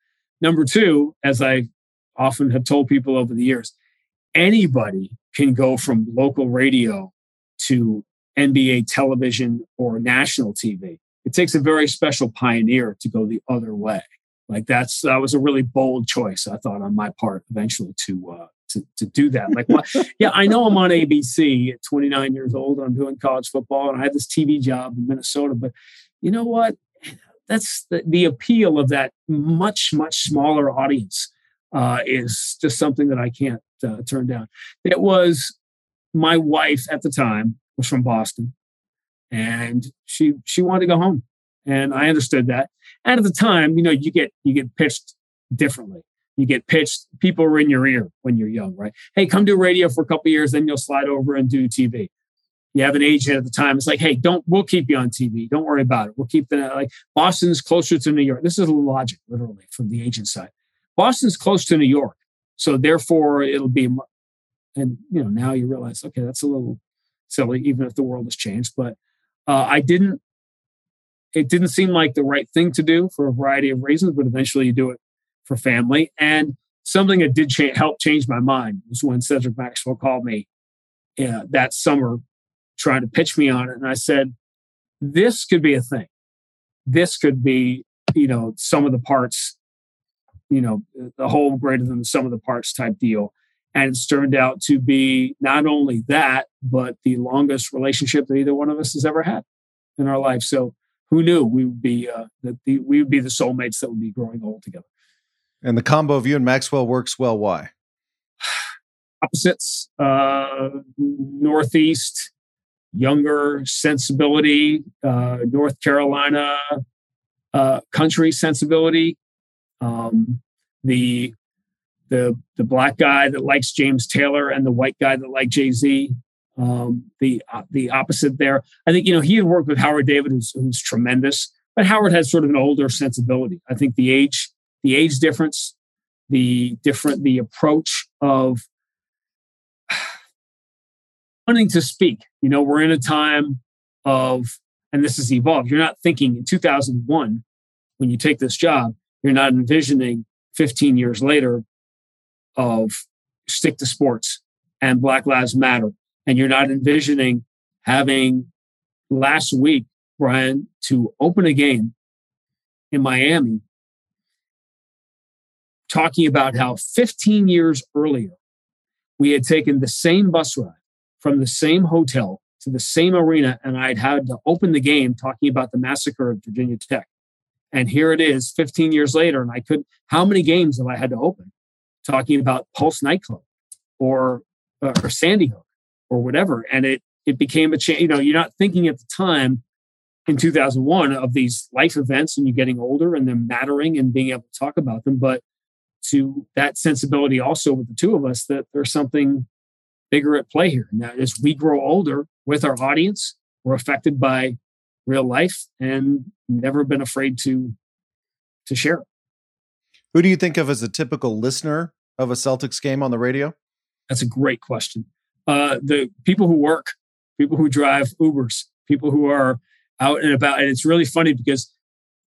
number two as i often have told people over the years anybody can go from local radio to NBA television or national TV. It takes a very special pioneer to go the other way. Like that's that was a really bold choice, I thought, on my part, eventually to uh, to, to do that. Like, well, yeah, I know I'm on ABC at 29 years old. I'm doing college football, and I have this TV job in Minnesota. But you know what? That's the, the appeal of that much much smaller audience uh, is just something that I can't uh, turn down. It was my wife at the time was from Boston, and she she wanted to go home, and I understood that. And at the time, you know, you get you get pitched differently. You get pitched. People are in your ear when you're young, right? Hey, come do radio for a couple years, then you'll slide over and do TV. You have an agent at the time. It's like, hey, don't. We'll keep you on TV. Don't worry about it. We'll keep the like Boston's closer to New York. This is logic, literally, from the agent side. Boston's close to New York. So therefore, it'll be, and you know, now you realize, okay, that's a little silly, even if the world has changed. But uh, I didn't. It didn't seem like the right thing to do for a variety of reasons, but eventually you do it for family. And something that did cha- help change my mind was when Cedric Maxwell called me uh, that summer, trying to pitch me on it, and I said, "This could be a thing. This could be, you know, some of the parts you know, the whole greater than sum of the parts type deal. And it's turned out to be not only that, but the longest relationship that either one of us has ever had in our life. So who knew we would be uh, that the, we would be the soulmates that would be growing old together. And the combo of you and Maxwell works well. Why? Opposites, uh, Northeast, younger sensibility, uh, North Carolina uh, country sensibility, um, the the the black guy that likes James Taylor and the white guy that likes Jay Z. Um, the uh, the opposite there. I think you know he had worked with Howard David, who's, who's tremendous, but Howard has sort of an older sensibility. I think the age the age difference, the different the approach of wanting to speak. You know, we're in a time of, and this has evolved. You're not thinking in 2001 when you take this job you're not envisioning 15 years later of stick to sports and Black Lives Matter. And you're not envisioning having last week, Bryan, to open a game in Miami, talking about how 15 years earlier, we had taken the same bus ride from the same hotel to the same arena and I'd had to open the game talking about the massacre of Virginia Tech. And here it is 15 years later. And I could, how many games have I had to open talking about Pulse nightclub or, or Sandy Hook or whatever? And it, it became a change. You know, you're not thinking at the time in 2001 of these life events and you getting older and them mattering and being able to talk about them. But to that sensibility also with the two of us that there's something bigger at play here. And that as we grow older with our audience, we're affected by real life and never been afraid to to share it. Who do you think of as a typical listener of a Celtics game on the radio? That's a great question. Uh, the people who work, people who drive Ubers, people who are out and about, and it's really funny because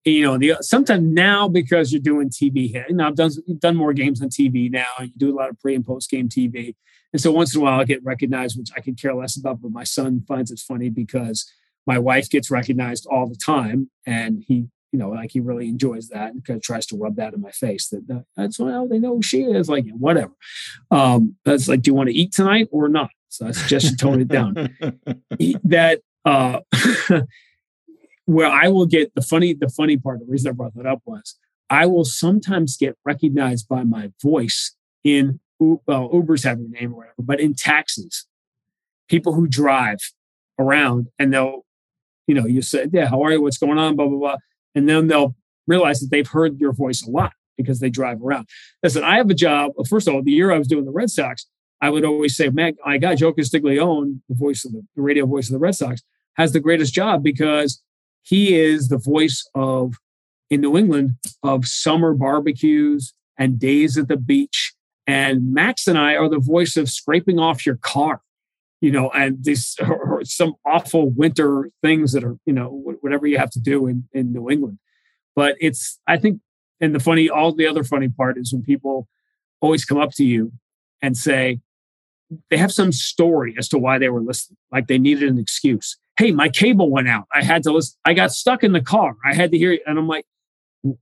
you know, the sometimes now because you're doing TV. You I've done done more games on TV now. You do a lot of pre and post game TV, and so once in a while I get recognized, which I could care less about. But my son finds it funny because my wife gets recognized all the time, and he, you know, like he really enjoys that and kind of tries to rub that in my face. That, that's how they know who she is. Like whatever. Um, that's like, do you want to eat tonight or not? So I suggest you tone it down. that. Uh, where I will get the funny, the funny part, the reason I brought that up was I will sometimes get recognized by my voice in well, Uber's have your name or whatever, but in taxis, people who drive around and they'll, you know, you say, yeah, how are you? What's going on? Blah, blah, blah. And then they'll realize that they've heard your voice a lot because they drive around. Listen, I have a job. First of all, the year I was doing the Red Sox, I would always say, man, my guy, Joe Castiglione, the voice of the, the radio voice of the Red Sox, has the greatest job because he is the voice of in New England of summer barbecues and days at the beach. And Max and I are the voice of scraping off your car, you know, and these or some awful winter things that are, you know, whatever you have to do in, in New England. But it's, I think, and the funny, all the other funny part is when people always come up to you and say, they have some story as to why they were listening, like they needed an excuse hey, my cable went out. I had to listen. I got stuck in the car. I had to hear it. And I'm like,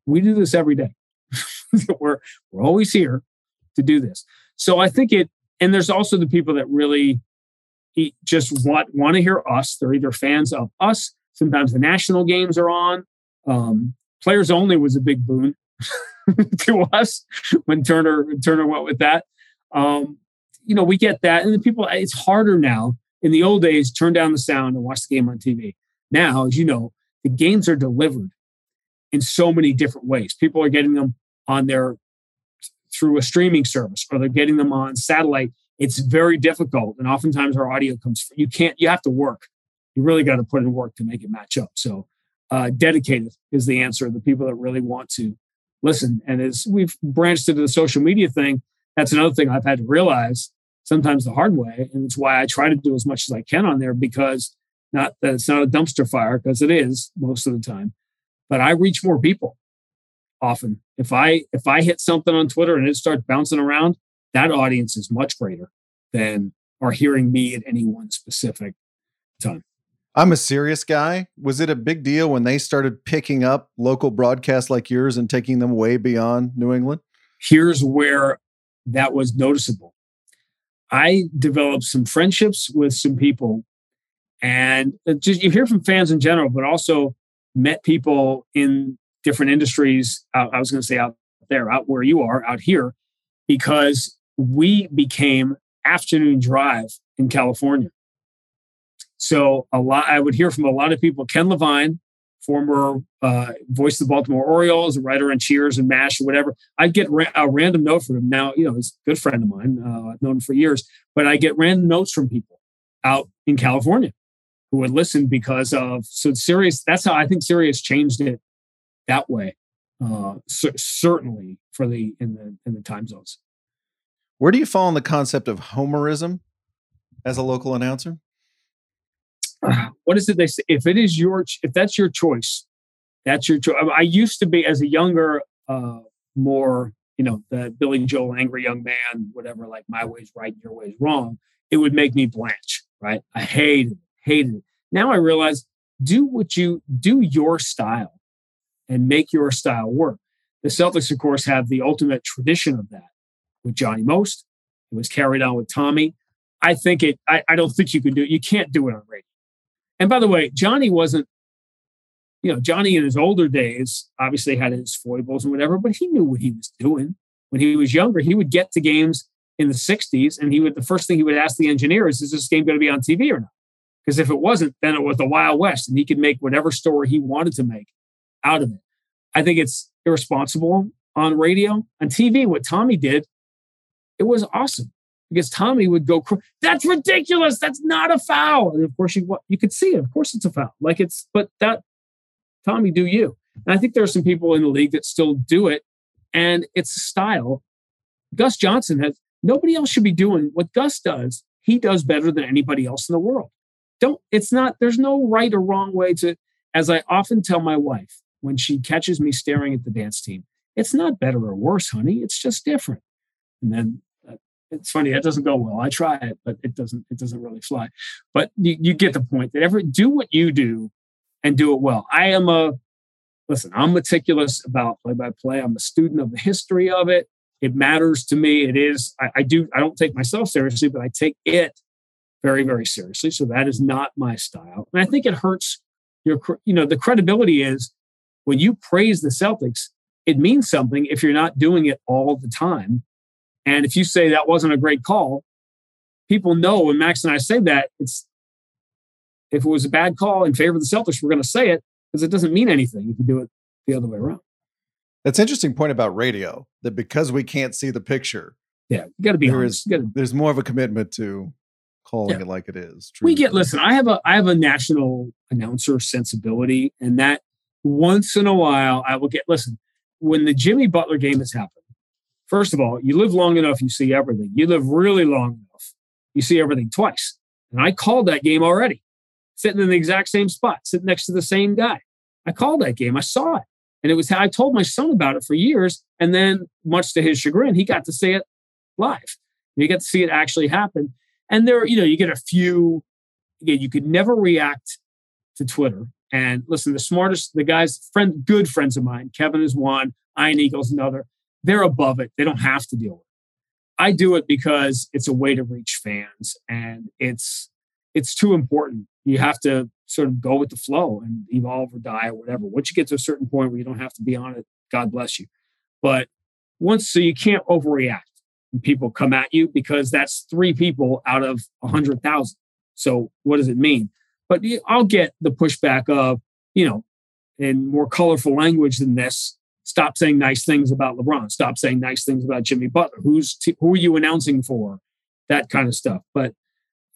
we do this every day. we're, we're always here to do this. So I think it, and there's also the people that really just want, want to hear us. They're either fans of us. Sometimes the national games are on. Um, players only was a big boon to us when Turner, Turner went with that. Um, you know, we get that. And the people, it's harder now in the old days, turn down the sound and watch the game on TV. Now, as you know, the games are delivered in so many different ways. People are getting them on their through a streaming service or they're getting them on satellite. It's very difficult. And oftentimes our audio comes, you can't, you have to work. You really got to put in work to make it match up. So, uh, dedicated is the answer. The people that really want to listen. And as we've branched into the social media thing, that's another thing I've had to realize sometimes the hard way. And it's why I try to do as much as I can on there because not that it's not a dumpster fire, because it is most of the time, but I reach more people often. If I if I hit something on Twitter and it starts bouncing around, that audience is much greater than are hearing me at any one specific time. I'm a serious guy. Was it a big deal when they started picking up local broadcasts like yours and taking them way beyond New England? Here's where that was noticeable. I developed some friendships with some people, and just you hear from fans in general, but also met people in different industries. I was going to say out there, out where you are, out here, because we became afternoon drive in California. So a lot, I would hear from a lot of people. Ken Levine, former uh, voice of the Baltimore Orioles, writer on Cheers and MASH or whatever. I'd get ra- a random note from him. Now, you know, he's a good friend of mine. Uh, I've known him for years, but I get random notes from people out in California who would listen because of so Sirius. That's how I think Sirius changed it that way. Uh, c- certainly for the in the in the time zones. Where do you fall on the concept of homerism as a local announcer? what is it they say? If it is your, if that's your choice, that's your choice. I used to be as a younger, uh, more, you know, the Billy Joel angry young man, whatever, like my way's right, your way's wrong. It would make me blanch, right? I hated hated it. Now I realize do what you do your style and make your style work. The Celtics, of course, have the ultimate tradition of that with Johnny Most. It was carried on with Tommy. I think it. I, I don't think you can do it. You can't do it on radio. And by the way, Johnny wasn't. You know, Johnny in his older days obviously had his foibles and whatever, but he knew what he was doing. When he was younger, he would get to games in the 60s and he would the first thing he would ask the engineers is is this game going to be on TV or not? Because if it wasn't, then it was the Wild West and he could make whatever story he wanted to make out of it. I think it's irresponsible on radio. On TV, what Tommy did, it was awesome because Tommy would go, "That's ridiculous! That's not a foul!" And of course, you you could see it. Of course, it's a foul. Like it's, but that Tommy, do you? And I think there are some people in the league that still do it, and it's a style. Gus Johnson has nobody else should be doing what Gus does. He does better than anybody else in the world. Don't. It's not. There's no right or wrong way to. As I often tell my wife when she catches me staring at the dance team, it's not better or worse, honey. It's just different. And then uh, it's funny that doesn't go well. I try it, but it doesn't. It doesn't really fly. But you, you get the point. That ever do what you do, and do it well. I am a listen. I'm meticulous about play by play. I'm a student of the history of it. It matters to me. It is. I, I do. I don't take myself seriously, but I take it very, very seriously. So that is not my style, and I think it hurts your. You know, the credibility is when you praise the Celtics it means something if you're not doing it all the time. And if you say that wasn't a great call, people know when Max and I say that, it's if it was a bad call in favor of the Celtics, we're going to say it because it doesn't mean anything if you do it the other way around. That's interesting point about radio that because we can't see the picture. Yeah, you got to be there. Is, gotta, there's more of a commitment to calling yeah. it like it is. We get listen. I have a I have a national announcer sensibility, and that once in a while I will get listen when the Jimmy Butler game has happened, first of all, you live long enough, you see everything. You live really long enough, you see everything twice. And I called that game already, sitting in the exact same spot, sitting next to the same guy. I called that game. I saw it. And it was how I told my son about it for years. And then, much to his chagrin, he got to see it live. You get to see it actually happen. And there, you know, you get a few, again, you could never react to Twitter and listen, the smartest, the guys, friend, good friends of mine, Kevin is one, Ian Eagle's another. They're above it. They don't have to deal with it. I do it because it's a way to reach fans, and it's it's too important. You have to sort of go with the flow and evolve or die or whatever. Once you get to a certain point where you don't have to be on it, God bless you. But once, so you can't overreact people come at you because that's three people out of a hundred thousand. So what does it mean? But I'll get the pushback of, you know, in more colorful language than this. Stop saying nice things about LeBron. Stop saying nice things about Jimmy Butler. Who's t- who are you announcing for? That kind of stuff. But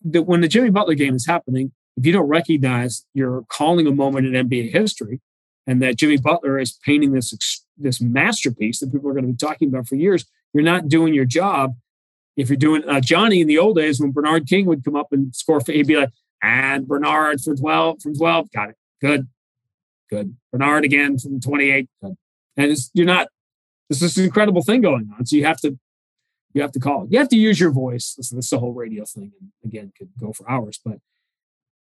the, when the Jimmy Butler game is happening, if you don't recognize you're calling a moment in NBA history, and that Jimmy Butler is painting this this masterpiece that people are going to be talking about for years, you're not doing your job. If you're doing uh, Johnny in the old days when Bernard King would come up and score, he'd be like, and Bernard for 12 from 12. Got it. Good. Good. Bernard again from 28. Good. And you're not, there's this incredible thing going on. So you have to, you have to call it. You have to use your voice. This, this is the whole radio thing. And again, could go for hours, but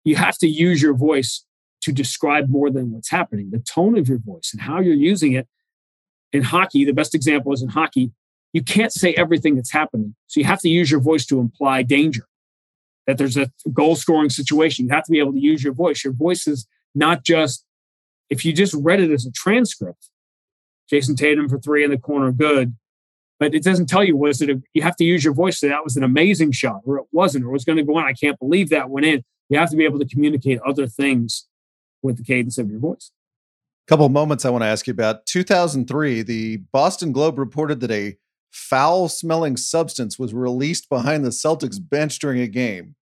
you have to use your voice to describe more than what's happening, the tone of your voice and how you're using it. In hockey, the best example is in hockey, you can't say everything that's happening. So you have to use your voice to imply danger that there's a goal scoring situation. You have to be able to use your voice. Your voice is not just, if you just read it as a transcript, Jayson Tatum for three in the corner, good. But it doesn't tell you, was it, a, you have to use your voice. So that was an amazing shot, or it wasn't, or it was going to go in. I can't believe that went in. You have to be able to communicate other things with the cadence of your voice. Couple of moments I want to ask you about. 2003, the Boston Globe reported that a foul smelling substance was released behind the Celtics bench during a game.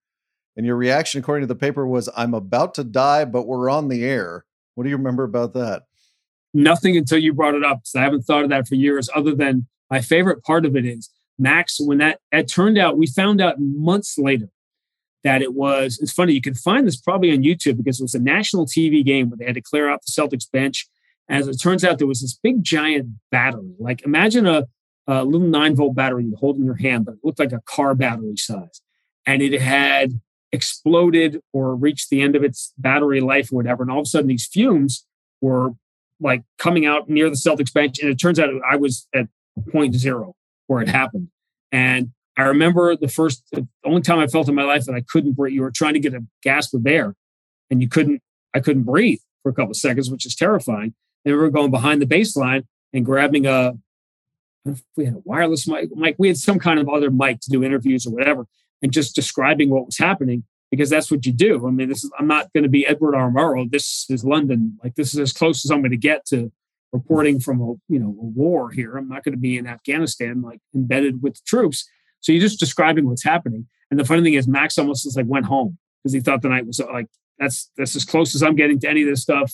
And your reaction, according to the paper, was, I'm about to die, but we're on the air. What do you remember about that? Nothing until you brought it up. I haven't thought of that for years, other than my favorite part of it is Max, when that it turned out, we found out months later that it was, it's funny, you can find this probably on YouTube because it was a national TV game where they had to clear out the Celtics bench. As it turns out, there was this big giant battery. Like imagine a, a little nine volt battery you hold in your hand, but it looked like a car battery size. And it had exploded or reached the end of its battery life or whatever. And all of a sudden, these fumes were like coming out near the Celtics bench. And it turns out I was at point zero where it happened. And I remember the first, the only time I felt in my life that I couldn't breathe. You were trying to get a gasp of air, and you couldn't. I couldn't breathe for a couple of seconds, which is terrifying. And we were going behind the baseline and grabbing a. we had a wireless mic, mic. We had some kind of other mic to do interviews or whatever, and just describing what was happening because that's what you do. I mean, this is I'm not going to be Edward R. Murrow. This is London. Like this is as close as I'm going to get to reporting from a you know a war here. I'm not going to be in Afghanistan like embedded with the troops. So you're just describing what's happening. And the funny thing is, Max almost just like went home because he thought the night was like that's that's as close as I'm getting to any of this stuff.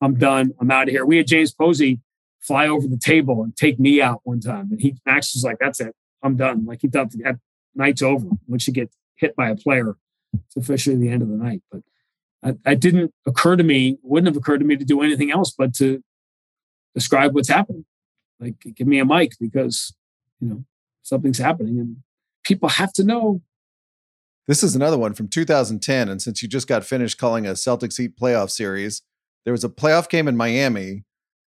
I'm done. I'm out of here. We had James Posey fly over the table and take me out one time, and he Max was like, "That's it. I'm done." Like he thought that night's over once you get hit by a player. It's officially the end of the night. But it didn't occur to me, wouldn't have occurred to me to do anything else but to describe what's happening. Like, give me a mic because, you know, something's happening and people have to know. This is another one from 2010. And since you just got finished calling a Celtics Heat playoff series, there was a playoff game in Miami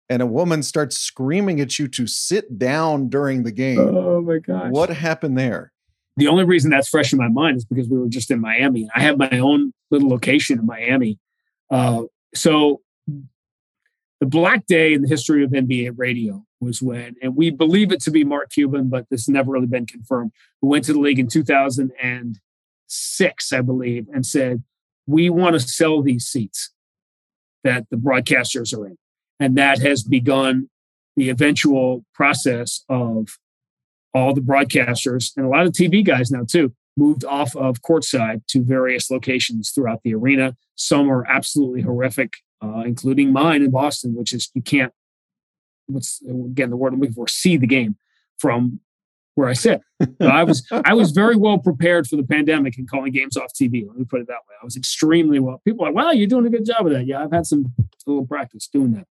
and a woman starts screaming at you to sit down during the game. Oh my gosh. What happened there? The only reason that's fresh in my mind is because we were just in Miami. I have my own little location in Miami. Uh, so the black day in the history of NBA radio was when, and we believe it to be Mark Cuban, but this has never really been confirmed, who went to the league in 2006, I believe, and said, We want to sell these seats that the broadcasters are in. And that has begun the eventual process of all the broadcasters and a lot of TV guys now too moved off of courtside to various locations throughout the arena. Some are absolutely horrific, uh, including mine in Boston, which is you can't. What's again the word I'm looking for? See the game from where I sit. I was I was very well prepared for the pandemic and calling games off TV. Let me put it that way. I was extremely well. People are like, "Wow, you're doing a good job of that." Yeah, I've had some little practice doing that.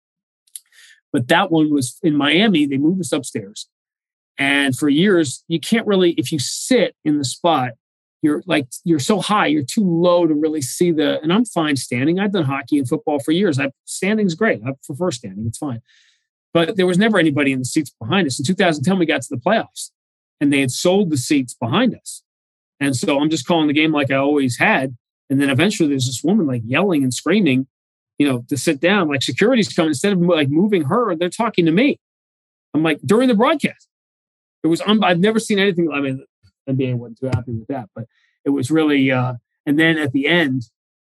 But that one was in Miami. They moved us upstairs, and for years, you can't really, if you sit in the spot, you're like, you're so high, you're too low to really see the, and I'm fine standing. I've done hockey and football for years. I, standing's great. I prefer standing. It's fine. But there was never anybody in the seats behind us. In 2010, we got to the playoffs and they had sold the seats behind us. And so I'm just calling the game like I always had. And then eventually there's this woman like yelling and screaming, you know, to sit down. Like security's coming instead of like moving her, they're talking to me. I'm like during the broadcast it was un- I've never seen anything. I mean, NBA wasn't too happy with that, but it was really. Uh, and then at the end,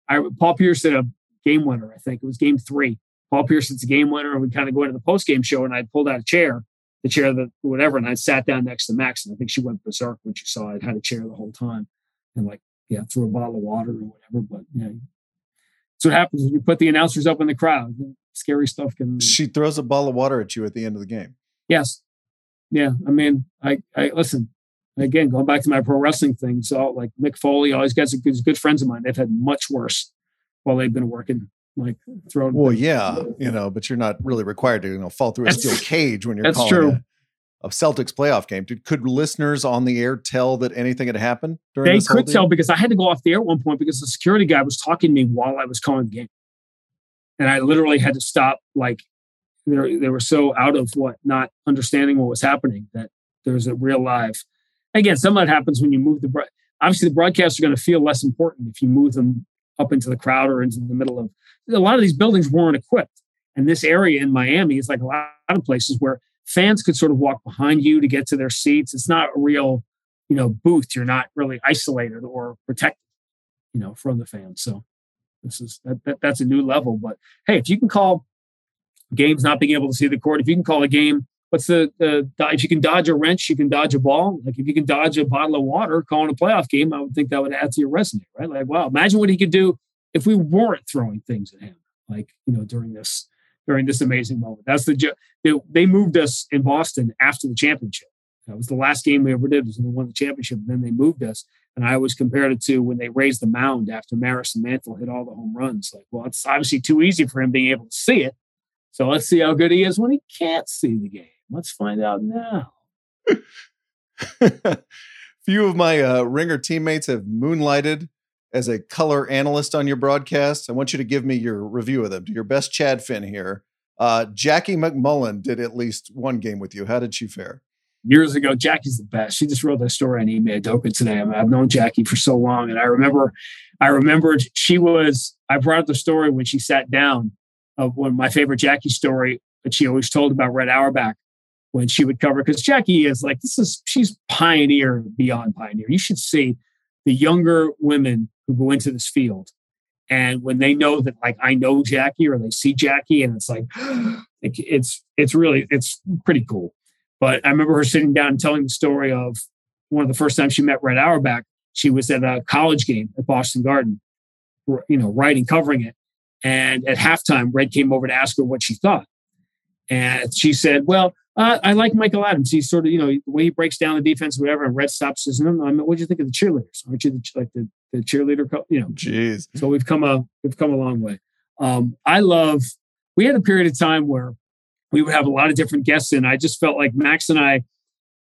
I Paul Pierce hit a game winner. I think it was game three. Paul Pierce hits a game winner, and we kind of go into the post game show, and I pulled out a chair, the chair that whatever, and I sat down next to Max, and I think she went berserk when she saw I had a chair the whole time, and like yeah, threw a bottle of water or whatever. But yeah, that's what happens when you put the announcers up in the crowd. Scary stuff can. She throws a bottle of water at you at the end of the game. Yes, yeah, I mean, I, I listen again, going back to my pro wrestling thing. So like Mick Foley, all these guys are good, good friends of mine. They've had much worse while they've been working. Like throwing. Well, yeah, you know, but you're not really required to, you know, fall through a steel cage when you're that's calling true. A, a Celtics playoff game. Did, could listeners on the air tell that anything had happened during They could tell because I had to go off the air at one point because the security guy was talking to me while I was calling the game. And I literally had to stop like they were so out of what not understanding what was happening that there's a real live. Again, some of that happens when you move the obviously the broadcasts are going to feel less important if you move them up into the crowd or into the middle of a lot of these buildings weren't equipped. And this area in Miami is like a lot of places where fans could sort of walk behind you to get to their seats. It's not a real, you know, booth. You're not really isolated or protected, you know, from the fans. So this is that, that that's a new level. But hey, if you can call games not being able to see the court. If you can call a game, what's the, if you can dodge a wrench, you can dodge a ball. Like if you can dodge a bottle of water, calling a playoff game, I would think that would add to your resume, right? Like, wow, imagine what he could do if we weren't throwing things at him, like you know during this during this amazing moment. That's the they, they moved us in Boston after the championship. That was the last game we ever did. Was when they won the championship, and then they moved us. And I always compared it to when they raised the mound after Maris and Mantle hit all the home runs. Like, well, it's obviously too easy for him being able to see it. So let's see how good he is when he can't see the game. Let's find out now. Few of my uh, Ringer teammates have moonlighted as a color analyst on your broadcast. I want you to give me your review of them. Do your best Chad Finn here. Uh, Jackie MacMullan did at least one game with you. How did she fare? years ago. Jackie's the best. She just wrote that story on Ime Udoka today. I mean, I've known Jackie for so long, and I remember, I remembered she was. I brought up the story when she sat down of one of my favorite Jackie story that she always told about Red Auerbach when she would cover because Jackie is like this is she's pioneer beyond pioneer. You should see the younger women who go into this field. And when they know that like i know jackie or they see jackie and it's like it's it's really it's pretty cool. But i remember her sitting down and telling the story of one of the first times she met red auerbach. She was at a college game at boston garden you know writing covering it and at halftime red came over to ask her what she thought and she said well uh, I like Michael Adams. He's sort of, you know, the way he breaks down the defense, whatever. And Red stops says, "No, no. I mean, what do you think of the cheerleaders? Aren't you the, like the, the cheerleader? Co-? You know, jeez. So we've come a we've come a long way. Um, I love. We had a period of time where we would have a lot of different guests in. I just felt like Max and I.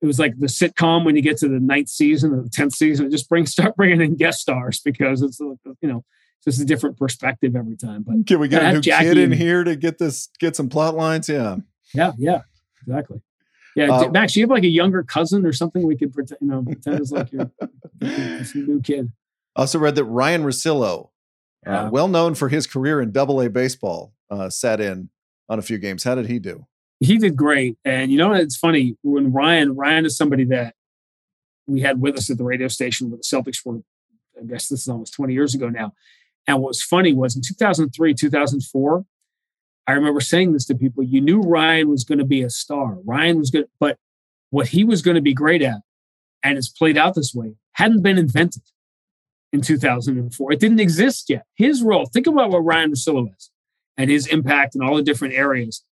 It was like the sitcom when you get to the ninth season or the tenth season. It just bring start bringing in guest stars because it's you know just a different perspective every time. But can we get a new Jackie kid in here to get this get some plot lines? Yeah. Yeah, yeah exactly. Yeah, uh, Max, you have like a younger cousin or something we could pretend, you know, pretend as like your new kid. Also read that Ryan Russillo, uh, yeah. uh, well known for his career in Double A baseball, uh, sat in on a few games. How did he do? He did great, and you know it's funny when Ryan Ryan is somebody that we had with us at the radio station with the Celtics for I guess this is almost 20 years ago now. And what was funny was in 2003, 2004, I remember saying this to people. You knew Ryan was going to be a star. Ryan was good, but what he was going to be great at, and it's played out this way, hadn't been invented in 2004. It didn't exist yet. His role, think about what Ryan Russillo is and his impact in all the different areas.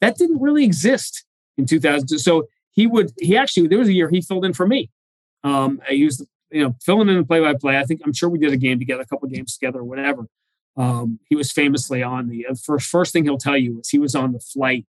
That didn't really exist in 2000. So he would, he actually, there was a year he filled in for me. Um, I used, you know, filling in the play by play. I think, I'm sure we did a game together, a couple games together, whatever. Um, he was famously on the first first thing he'll tell you is he was on the flight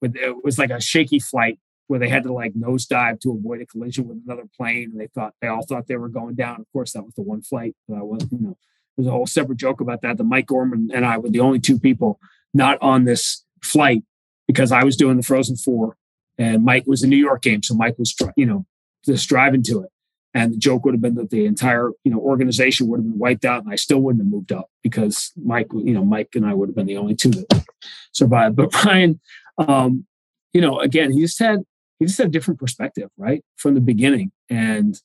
with it was like a shaky flight where they had to like nosedive to avoid a collision with another plane, and they thought they all thought they were going down. Of course, that was the one flight. That was you know there's a whole separate joke about that. That Mike Gorman and I were the only two people not on this flight because I was doing the Frozen Four, and Mike was the New York game, so Mike was you know just driving to it. And the joke would have been that the entire, you know, organization would have been wiped out and I still wouldn't have moved up because Mike, you know, Mike and I would have been the only two that survived. But Bryan, um, you know, again, he just had he just had a different perspective, right? From the beginning. And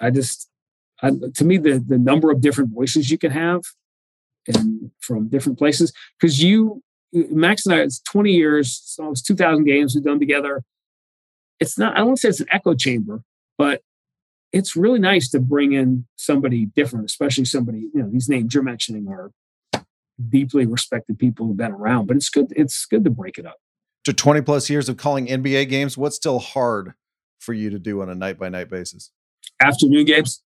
I just I, to me, the the number of different voices you can have and from different places, because you Max and I, it's 20 years, so it's 2,000 games we've done together. It's not, I don't want to say it's an echo chamber, but it's really nice to bring in somebody different, especially somebody, you know, these names you're mentioning are deeply respected people who've been around, but it's good. It's good to break it up. To 20 plus years of calling NBA games, what's still hard for you to do on a night by night basis? Afternoon games.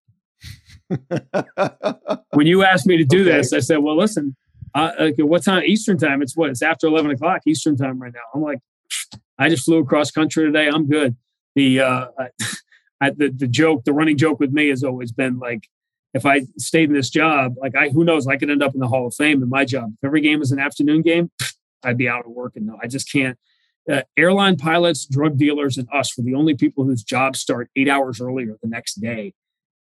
when you asked me to do okay. this, I said, well, listen, uh, okay, what time? Eastern time. It's what? It's after 11 o'clock Eastern time right now. I'm like, I just flew across country today. I'm good. The, uh, I, the the joke, the running joke with me has always been like, if I stayed in this job, like I who knows, I could end up in the Hall of Fame in my job. If every game was an afternoon game, I'd be out of work. And no, I just can't. Uh, airline pilots, drug dealers, and us were the only people whose jobs start eight hours earlier the next day,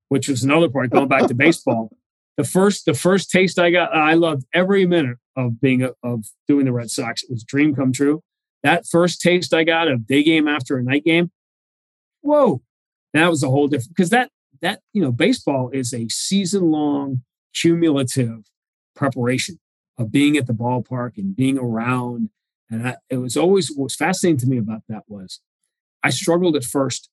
which was another part. Going back to baseball, the first the first taste I got, I loved every minute of being a, of doing the Red Sox. It was dream come true. That first taste I got of day game after a night game, whoa! That was a whole different because that that you know baseball is a season long cumulative preparation of being at the ballpark and being around. And I, it was always what was fascinating to me about that was i struggled at first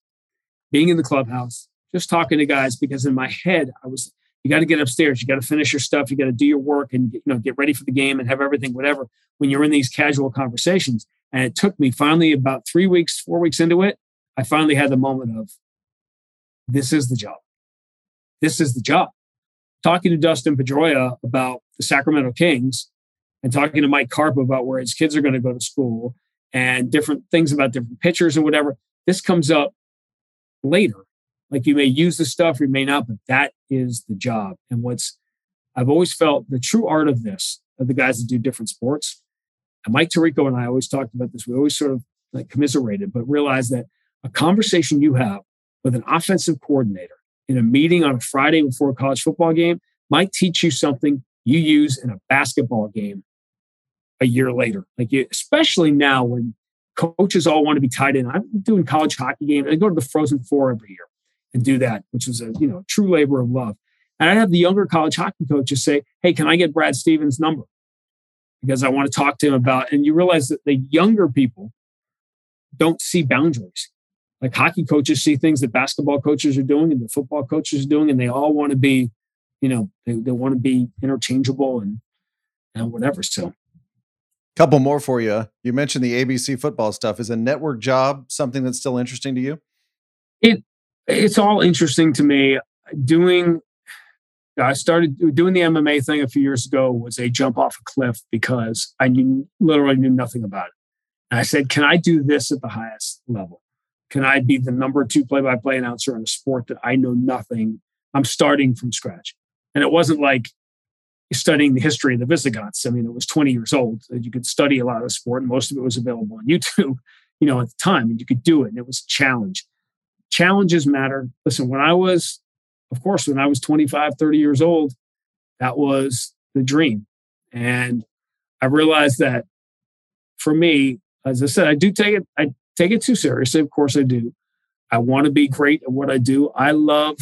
being in the clubhouse just talking to guys because in my head i was you got to get upstairs. You got to finish your stuff. You got to do your work and you know get ready for the game and have everything whatever when you're in these casual conversations. And it took me finally about three weeks four weeks into it i finally had the moment of this is the job. This is the job. Talking to Dustin Pedroia about the Sacramento Kings and talking to Mike Carp about where his kids are going to go to school and different things about different pitchers and whatever. This comes up later. Like you may use the stuff, you may not, but that is the job. And what's I've always felt the true art of this, of the guys that do different sports. And Mike Tirico and I always talked about this. We always sort of like commiserated, but realized that a conversation you have with an offensive coordinator in a meeting on a Friday before a college football game might teach you something you use in a basketball game a year later. Like, you, especially now when coaches all want to be tied in. I'm doing college hockey games. I go to the Frozen Four every year and do that, which is a you know true labor of love. And I have the younger college hockey coaches say, "Hey, can I get Brad Stevens' number?" Because I want to talk to him about. And you realize that the younger people don't see boundaries. Like hockey coaches see things that basketball coaches are doing and the football coaches are doing, and they all want to be, you know, they, they want to be interchangeable and and whatever. So Couple more for you. You mentioned the ABC football stuff. Is a network job something that's still interesting to you? It it's all interesting to me. Doing I started doing the MMA thing a few years ago was a jump off a cliff because I knew literally knew nothing about it. And I said, can I do this at the highest level? Can I be the number two play-by-play announcer in a sport that I know nothing? I'm starting from scratch. And it wasn't like studying the history of the Visigoths. I mean, it was 20 years old. You could study a lot of sport, and most of it was available on YouTube, you know, at the time, and you could do it. And it was a challenge. Challenges matter. Listen, when I was, of course, when I was 25, 30 years old, that was the dream. And I realized that for me, as I said, I do take it, I take it too seriously. Of course I do. I want to be great at what I do. I love,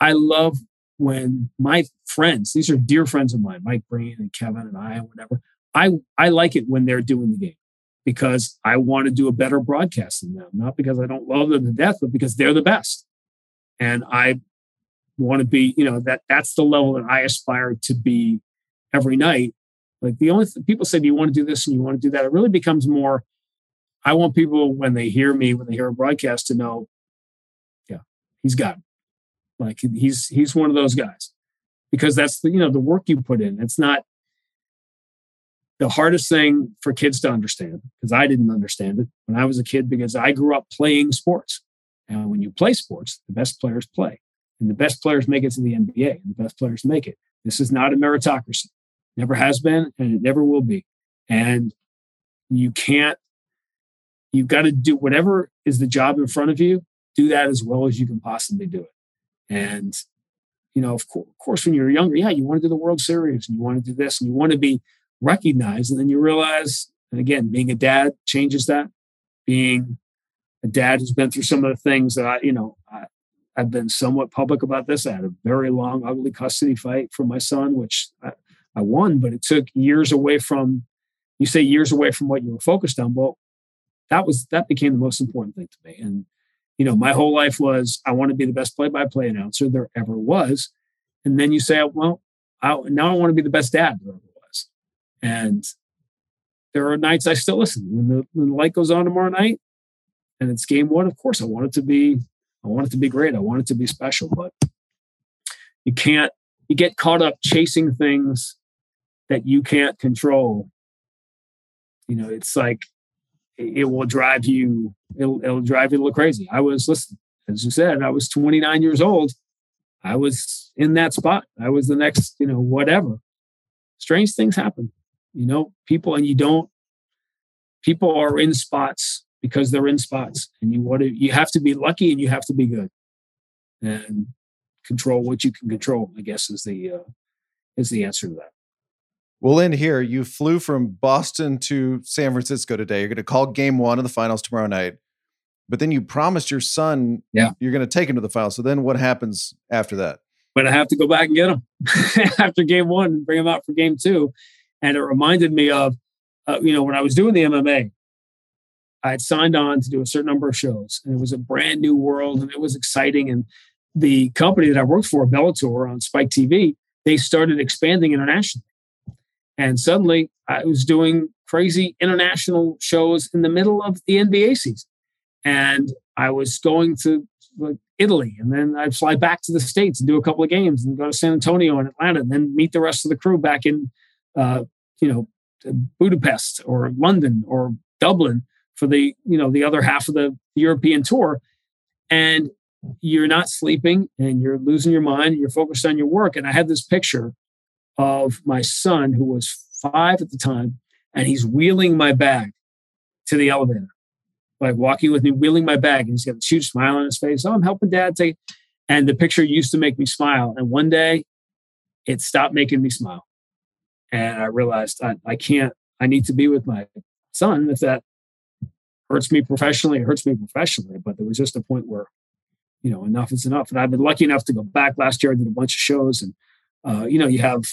I love when my friends, these are dear friends of mine, Mike Breen and Kevin and I and whatever, I, I like it when they're doing the game because I want to do a better broadcast than them, not because I don't love them to death, but because they're the best. And I want to be, you know, that that's the level that I aspire to be every night. Like the only th- people say, do you want to do this and you want to do that? It really becomes more, I want people when they hear me, when they hear a broadcast to know, yeah, he's got it. Like he's he's one of those guys because that's the you know the work you put in. It's not the hardest thing for kids to understand because I didn't understand it when I was a kid because I grew up playing sports. And when you play sports, the best players play, and the best players make it to the NBA, and the best players make it. This is not a meritocracy. Never has been, and it never will be. And you can't. You've got to do whatever is the job in front of you. Do that as well as you can possibly do it. And, you know, of, co- of course, when you're younger, yeah, you want to do the World Series and you want to do this and you want to be recognized. And then you realize, and again, being a dad changes that. Being a dad who's been through some of the things that I, you know, I, I've been somewhat public about this. I had a very long, ugly custody fight for my son, which I, I won, but it took years away from, you say years away from what you were focused on. Well, that was, that became the most important thing to me. And you know, my whole life was I want to be the best play-by-play announcer there ever was, and then you say, well, I, now I want to be the best dad there ever was, and there are nights I still listen when the, when the light goes on tomorrow night, and it's game one. Of course, I want it to be, I want it to be great. I want it to be special, but you can't. You get caught up chasing things that you can't control. You know, it's like it will drive you it'll, it'll drive you a little crazy. I was listen as you said i was 29 years old. I was in that spot. I was the next you know whatever. Strange things happen you know people and you don't people are in spots because they're in spots and you want to you have to be lucky and you have to be good and control what you can control i guess is the uh, is the answer to that We'll end here. You flew from Boston to San Francisco today. You're going to call game one of the finals tomorrow night. But then you promised your son yeah. you're going to take him to the finals. So then what happens after that? But I have to go back and get him after game one and bring him out for game two. And it reminded me of, uh, you know, when I was doing the MMA, I had signed on to do a certain number of shows, and it was a brand new world, and it was exciting. And the company that I worked for, Bellator on Spike TV, they started expanding internationally. And suddenly I was doing crazy international shows in the middle of the NBA season. And I was going to like Italy and then I'd fly back to the States and do a couple of games and go to San Antonio and Atlanta and then meet the rest of the crew back in, uh, you know, Budapest or London or Dublin for the, you know, the other half of the European tour. And you're not sleeping and you're losing your mind. You're focused on your work. And I had this picture of my son, who was five at the time, and he's wheeling my bag to the elevator. like walking with me, wheeling my bag, and he's got a huge smile on his face. Oh, I'm helping dad take. And the picture used to make me smile. And one day it stopped making me smile. And I realized I, I can't, I need to be with my son. If that hurts me professionally, it hurts me professionally. But there was just a point where, you know, enough is enough. And I've been lucky enough to go back last year. I did a bunch of shows and, uh, you know, you have,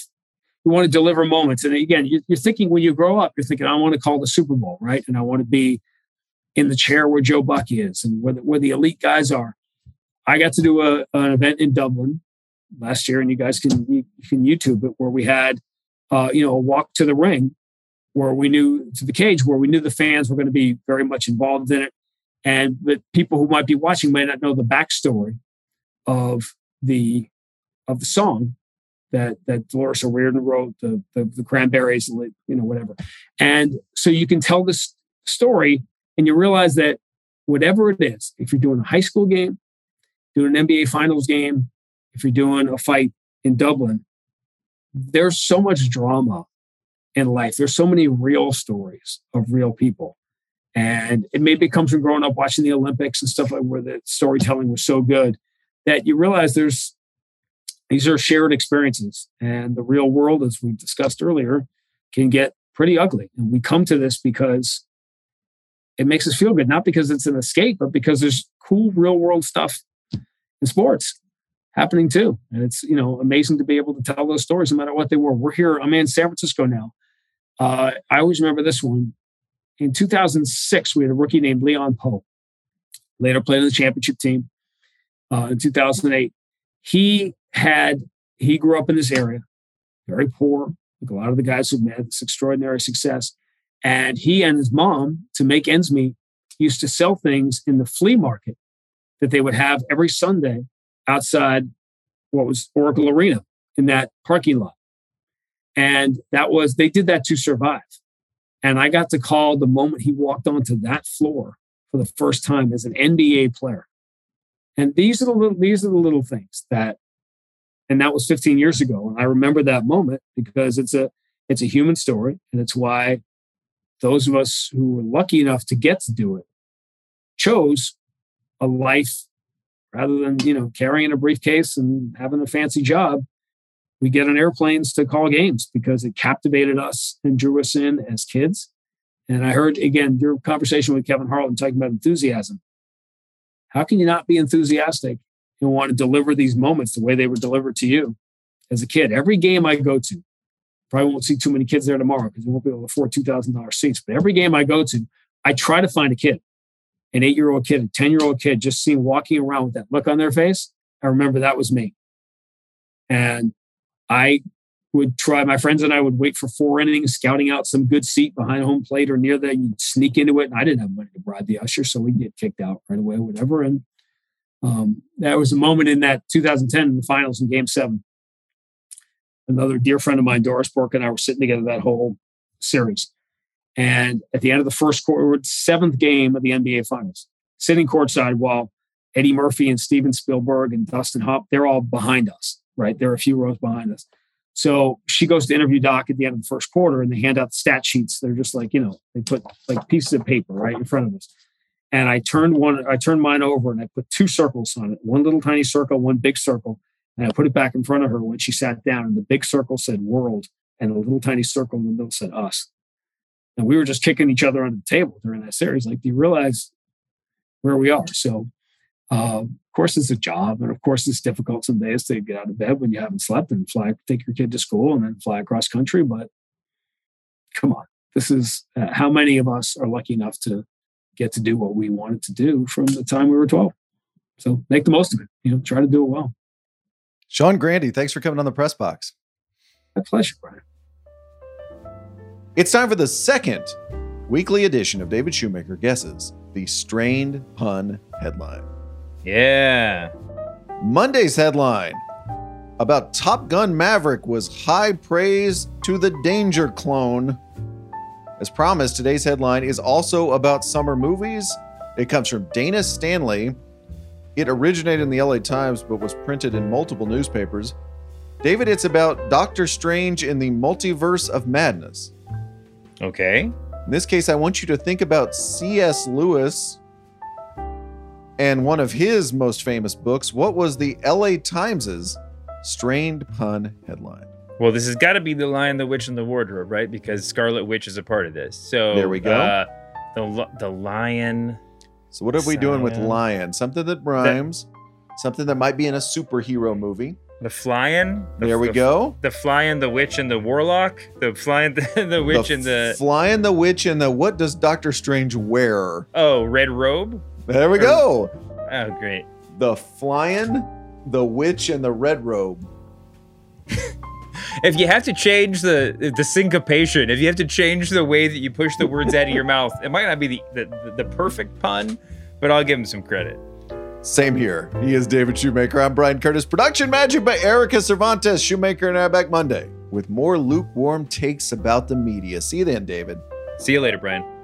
you want to deliver moments. And again, you're thinking when you grow up, you're thinking, I want to call the Super Bowl, right? And I want to be in the chair where Joe Buck is and where the, where the elite guys are. I got to do a, an event in Dublin last year, and you guys can you can YouTube it, where we had uh, you know a walk to the ring, where we knew to the cage, where we knew the fans were going to be very much involved in it, and that people who might be watching might not know the backstory of the of the song that that Dolores O'Riordan wrote, the, the the Cranberries, you know, whatever, and so you can tell this story and you realize that whatever it is, if you're doing a high school game, doing an NBA finals game, if you're doing a fight in Dublin, there's so much drama in life. There's so many real stories of real people. And it maybe comes from growing up watching the Olympics and stuff like where the storytelling was so good that you realize there's these are shared experiences. And the real world, as we've discussed earlier, can get pretty ugly. And we come to this because it makes us feel good, not because it's an escape, but because there's cool real world stuff in sports happening too. And it's, you know, amazing to be able to tell those stories no matter what they were. We're here, I'm in San Francisco now. Uh, I always remember this one. In 2006, we had a rookie named Leon Powe, later played on the championship team. Uh, in 2008, he had, he grew up in this area, very poor, like a lot of the guys who've had this extraordinary success. And he and his mom, to make ends meet, used to sell things in the flea market that they would have every Sunday outside what was Oracle Arena in that parking lot. And that was, they did that to survive. And I got to call the moment he walked onto that floor for the first time as an NBA player. And these are the little, these are the little things that, and that was 15 years ago. And I remember that moment because it's a, it's a human story. And it's why those of us who were lucky enough to get to do it chose a life rather than you know carrying a briefcase and having a fancy job we get on airplanes to call games because it captivated us and drew us in as kids and i heard again your conversation with kevin harlan talking about enthusiasm how can you not be enthusiastic and want to deliver these moments the way they were delivered to you as a kid every game i go to Probably won't see too many kids there tomorrow because we won't be able to afford two thousand dollars seats. But every game I go to, I try to find a kid, an eight-year-old kid, a ten-year-old kid, just seeing walking around with that look on their face. I remember that was me, and I would try. My friends and I would wait for four innings, scouting out some good seat behind home plate or near there. You'd sneak into it, and I didn't have money to bribe the usher, so we'd get kicked out right away, whatever. And um, that was a moment in that 2010 in the finals in Game Seven another dear friend of mine, Doris Burke, and I were sitting together that whole series. And at the end of the first quarter, seventh game of the NBA Finals, sitting courtside while Eddie Murphy and Steven Spielberg and Dustin Hopp, they're all behind us, right? They're a few rows behind us. So she goes to interview Doc at the end of the first quarter and they hand out stat sheets. They're just like, you know, they put like pieces of paper right in front of us. And I turned one, I turned mine over and I put two circles on it, one little tiny circle, one big circle. And I put it back in front of her when she sat down, and the big circle said world, and the little tiny circle in the middle said us. And we were just kicking each other under the table during that series. Like, do you realize where we are? So, uh, of course, it's a job. And of course, it's difficult some days to get out of bed when you haven't slept and fly, take your kid to school and then fly across country. But come on, this is uh, how many of us are lucky enough to get to do what we wanted to do from the time we were 12. So make the most of it, you know, try to do it well. Sean Grande, thanks for coming on the press box. My pleasure, Bryan. It's time for the second weekly edition of David Shoemaker Guesses, the strained pun headline. Yeah. Monday's headline about Top Gun Maverick was high praise to the Danger clone. As promised, today's headline is also about summer movies. It comes from Dana Stanley, it originated in the LA Times but was printed in multiple newspapers. David, it's about Doctor Strange in the Multiverse of Madness. Okay. In this case, I want you to think about C.S. Lewis and one of his most famous books. What was the L.A. Times's strained pun headline? Well, this has got to be the Lion, the Witch, and the Wardrobe, right? Because Scarlet Witch is a part of this. So There we go. Uh, the the lion. So, what are we doing with lion? Something that rhymes, something that might be in a superhero movie. The flying. The, There we the- go. The flying, the witch, and the warlock. The flying, the, the witch, and the flying the witch and the what does Doctor Strange wear? oh red robe. There we go. Oh, great. The flying, the witch, and the red robe. If you have to change the the syncopation, if you have to change the way that you push the words out of your mouth, it might not be the the, the perfect pun, but I'll give him some credit. Same here. He is David Shoemaker. I'm Bryan Curtis. Production magic by Erika Cervantes. Shoemaker and I back Monday with more lukewarm takes about the media. See you then, David. See you later, Bryan.